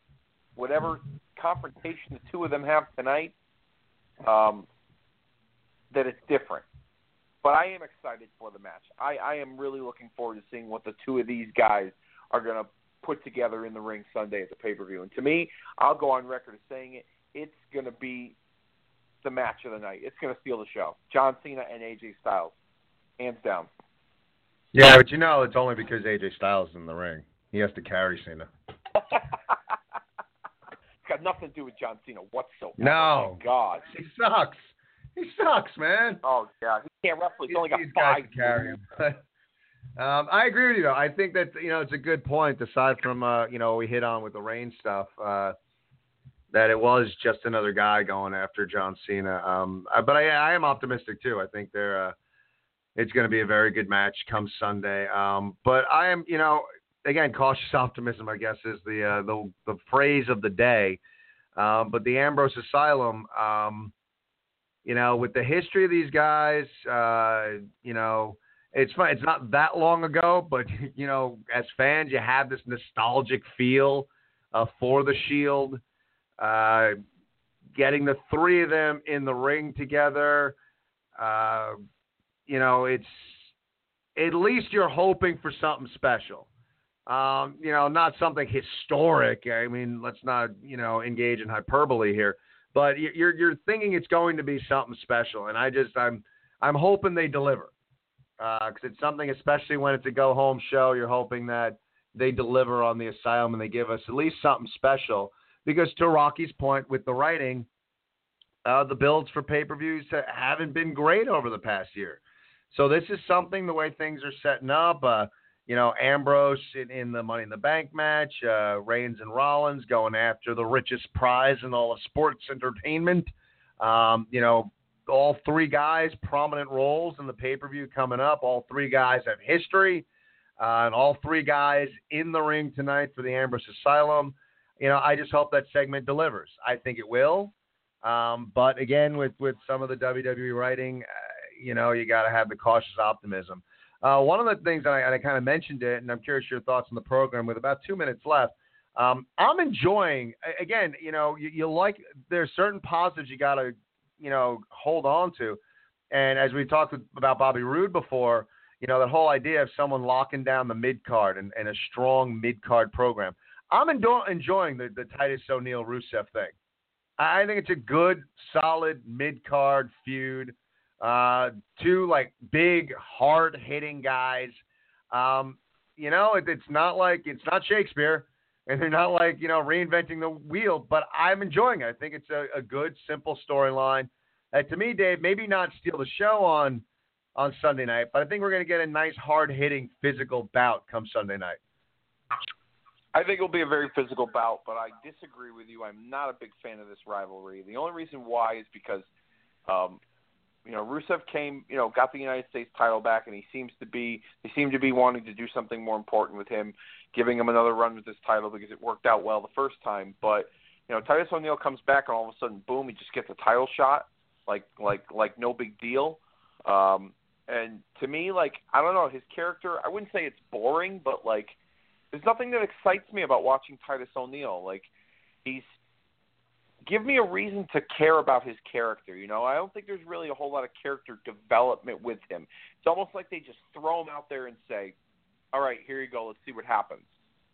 whatever confrontation the two of them have tonight, um, that it's different. But I am excited for the match. I, I am really looking forward to seeing what the two of these guys are going to put together in the ring Sunday at the pay per view. And to me, I'll go on record as saying it. It's going to be the match of the night. It's going to steal the show. John Cena and AJ Styles, hands down. Yeah, but you know it's only because AJ Styles is in the ring. He has to carry Cena. got nothing to do with John Cena whatsoever. No. Oh God. He sucks. He sucks, man. Oh yeah, can't wrestle. He's only got These five. carry him. um, I agree with you though. I think that you know it's a good point. Aside from uh, you know we hit on with the rain stuff, uh, that it was just another guy going after John Cena. Um, but I, I am optimistic too. I think they're uh, it's going to be a very good match come Sunday. Um, but I am you know again cautious optimism. I guess is the uh, the the phrase of the day. Um, but the Ambrose Asylum. Um, you know, with the history of these guys, uh, you know, it's fun. It's not that long ago, but you know, as fans, you have this nostalgic feel uh, for the Shield. Uh, getting the three of them in the ring together, uh, you know, it's at least you're hoping for something special. Um, you know, not something historic. I mean, let's not you know engage in hyperbole here but you're you're thinking it's going to be something special, and I just I'm I'm hoping they deliver because uh, it's something, especially when it's a go home show. You're hoping that they deliver on the asylum and they give us at least something special. Because to Rocky's point with the writing, uh, the builds for pay per views haven't been great over the past year. So this is something the way things are setting up. Uh, you know, Ambrose in, in, the Money in the Bank match, uh, Reigns and Rollins going after the richest prize in all of sports entertainment. Um, you know, all three guys prominent roles in the pay per view coming up. All three guys have history, uh, and all three guys in the ring tonight for the Ambrose Asylum. You know, I just hope that segment delivers. I think it will. Um, but again, with with some of the WWE writing, uh, you know, you got to have the cautious optimism. Uh, one of the things that I, I kind of mentioned it, and I'm curious your thoughts on the program with about two minutes left. Um, I'm enjoying again. You know, you, you like there's certain positives you got to you know hold on to, and as we talked about Bobby Roode before, you know that whole idea of someone locking down the mid card and, and a strong mid card program. I'm endo- enjoying the, the Titus O'Neil Rusev thing. I think it's a good, solid mid card feud. Uh, two like big, hard hitting guys. Um, you know, it, it's not like it's not Shakespeare, and they're not like you know reinventing the wheel. But I'm enjoying it. I think it's a, a good, simple storyline. Uh, to me, Dave, maybe not steal the show on on Sunday night, but I think we're going to get a nice, hard hitting, physical bout come Sunday night. I think it'll be a very physical bout, but I disagree with you. I'm not a big fan of this rivalry. The only reason why is because um, you know, Rusev came, you know, got the United States title back, and he seems to be, they seem to be wanting to do something more important with him, giving him another run with this title because it worked out well the first time. But you know, Titus O'Neil comes back, and all of a sudden, boom, he just gets a title shot, like like like no big deal. Um, and to me, like I don't know, his character, I wouldn't say it's boring, but like there's nothing that excites me about watching Titus O'Neil. Like he's give me a reason to care about his character. You know, I don't think there's really a whole lot of character development with him. It's almost like they just throw him out there and say, "All right, here you go. Let's see what happens."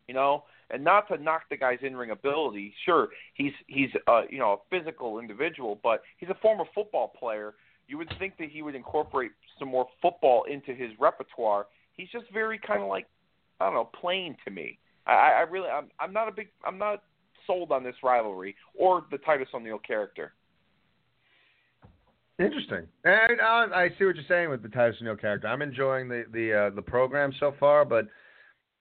You know, and not to knock the guy's in-ring ability. Sure, he's he's uh, you know a physical individual, but he's a former football player. You would think that he would incorporate some more football into his repertoire. He's just very kind of like I don't know, plain to me. I, I really, I'm, I'm not a big, I'm not sold on this rivalry or the Titus O'Neil character. Interesting, and uh, I see what you're saying with the Titus O'Neil character. I'm enjoying the the uh, the program so far, but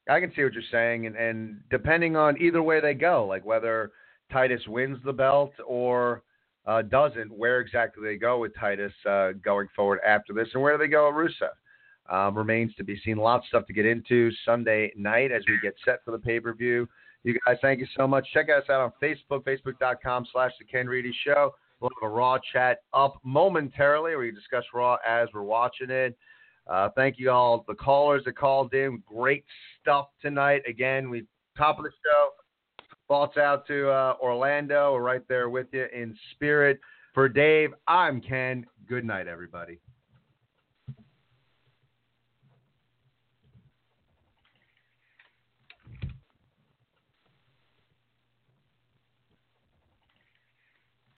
I can see what you're saying, and, and depending on either way they go, like whether Titus wins the belt or uh, doesn't, where exactly they go with Titus uh, going forward after this, and where they go with Rusev. Um, remains to be seen. Lots of stuff to get into Sunday night as we get set for the pay per view. You guys, thank you so much. Check us out on Facebook, facebook.com slash The Ken Reedy Show. We'll have a Raw chat up momentarily where you discuss Raw as we're watching it. Uh, thank you all, the callers that called in. Great stuff tonight. Again, we top of the show. Thoughts out to uh, Orlando. We're right there with you in spirit. For Dave, I'm Ken. Good night, everybody.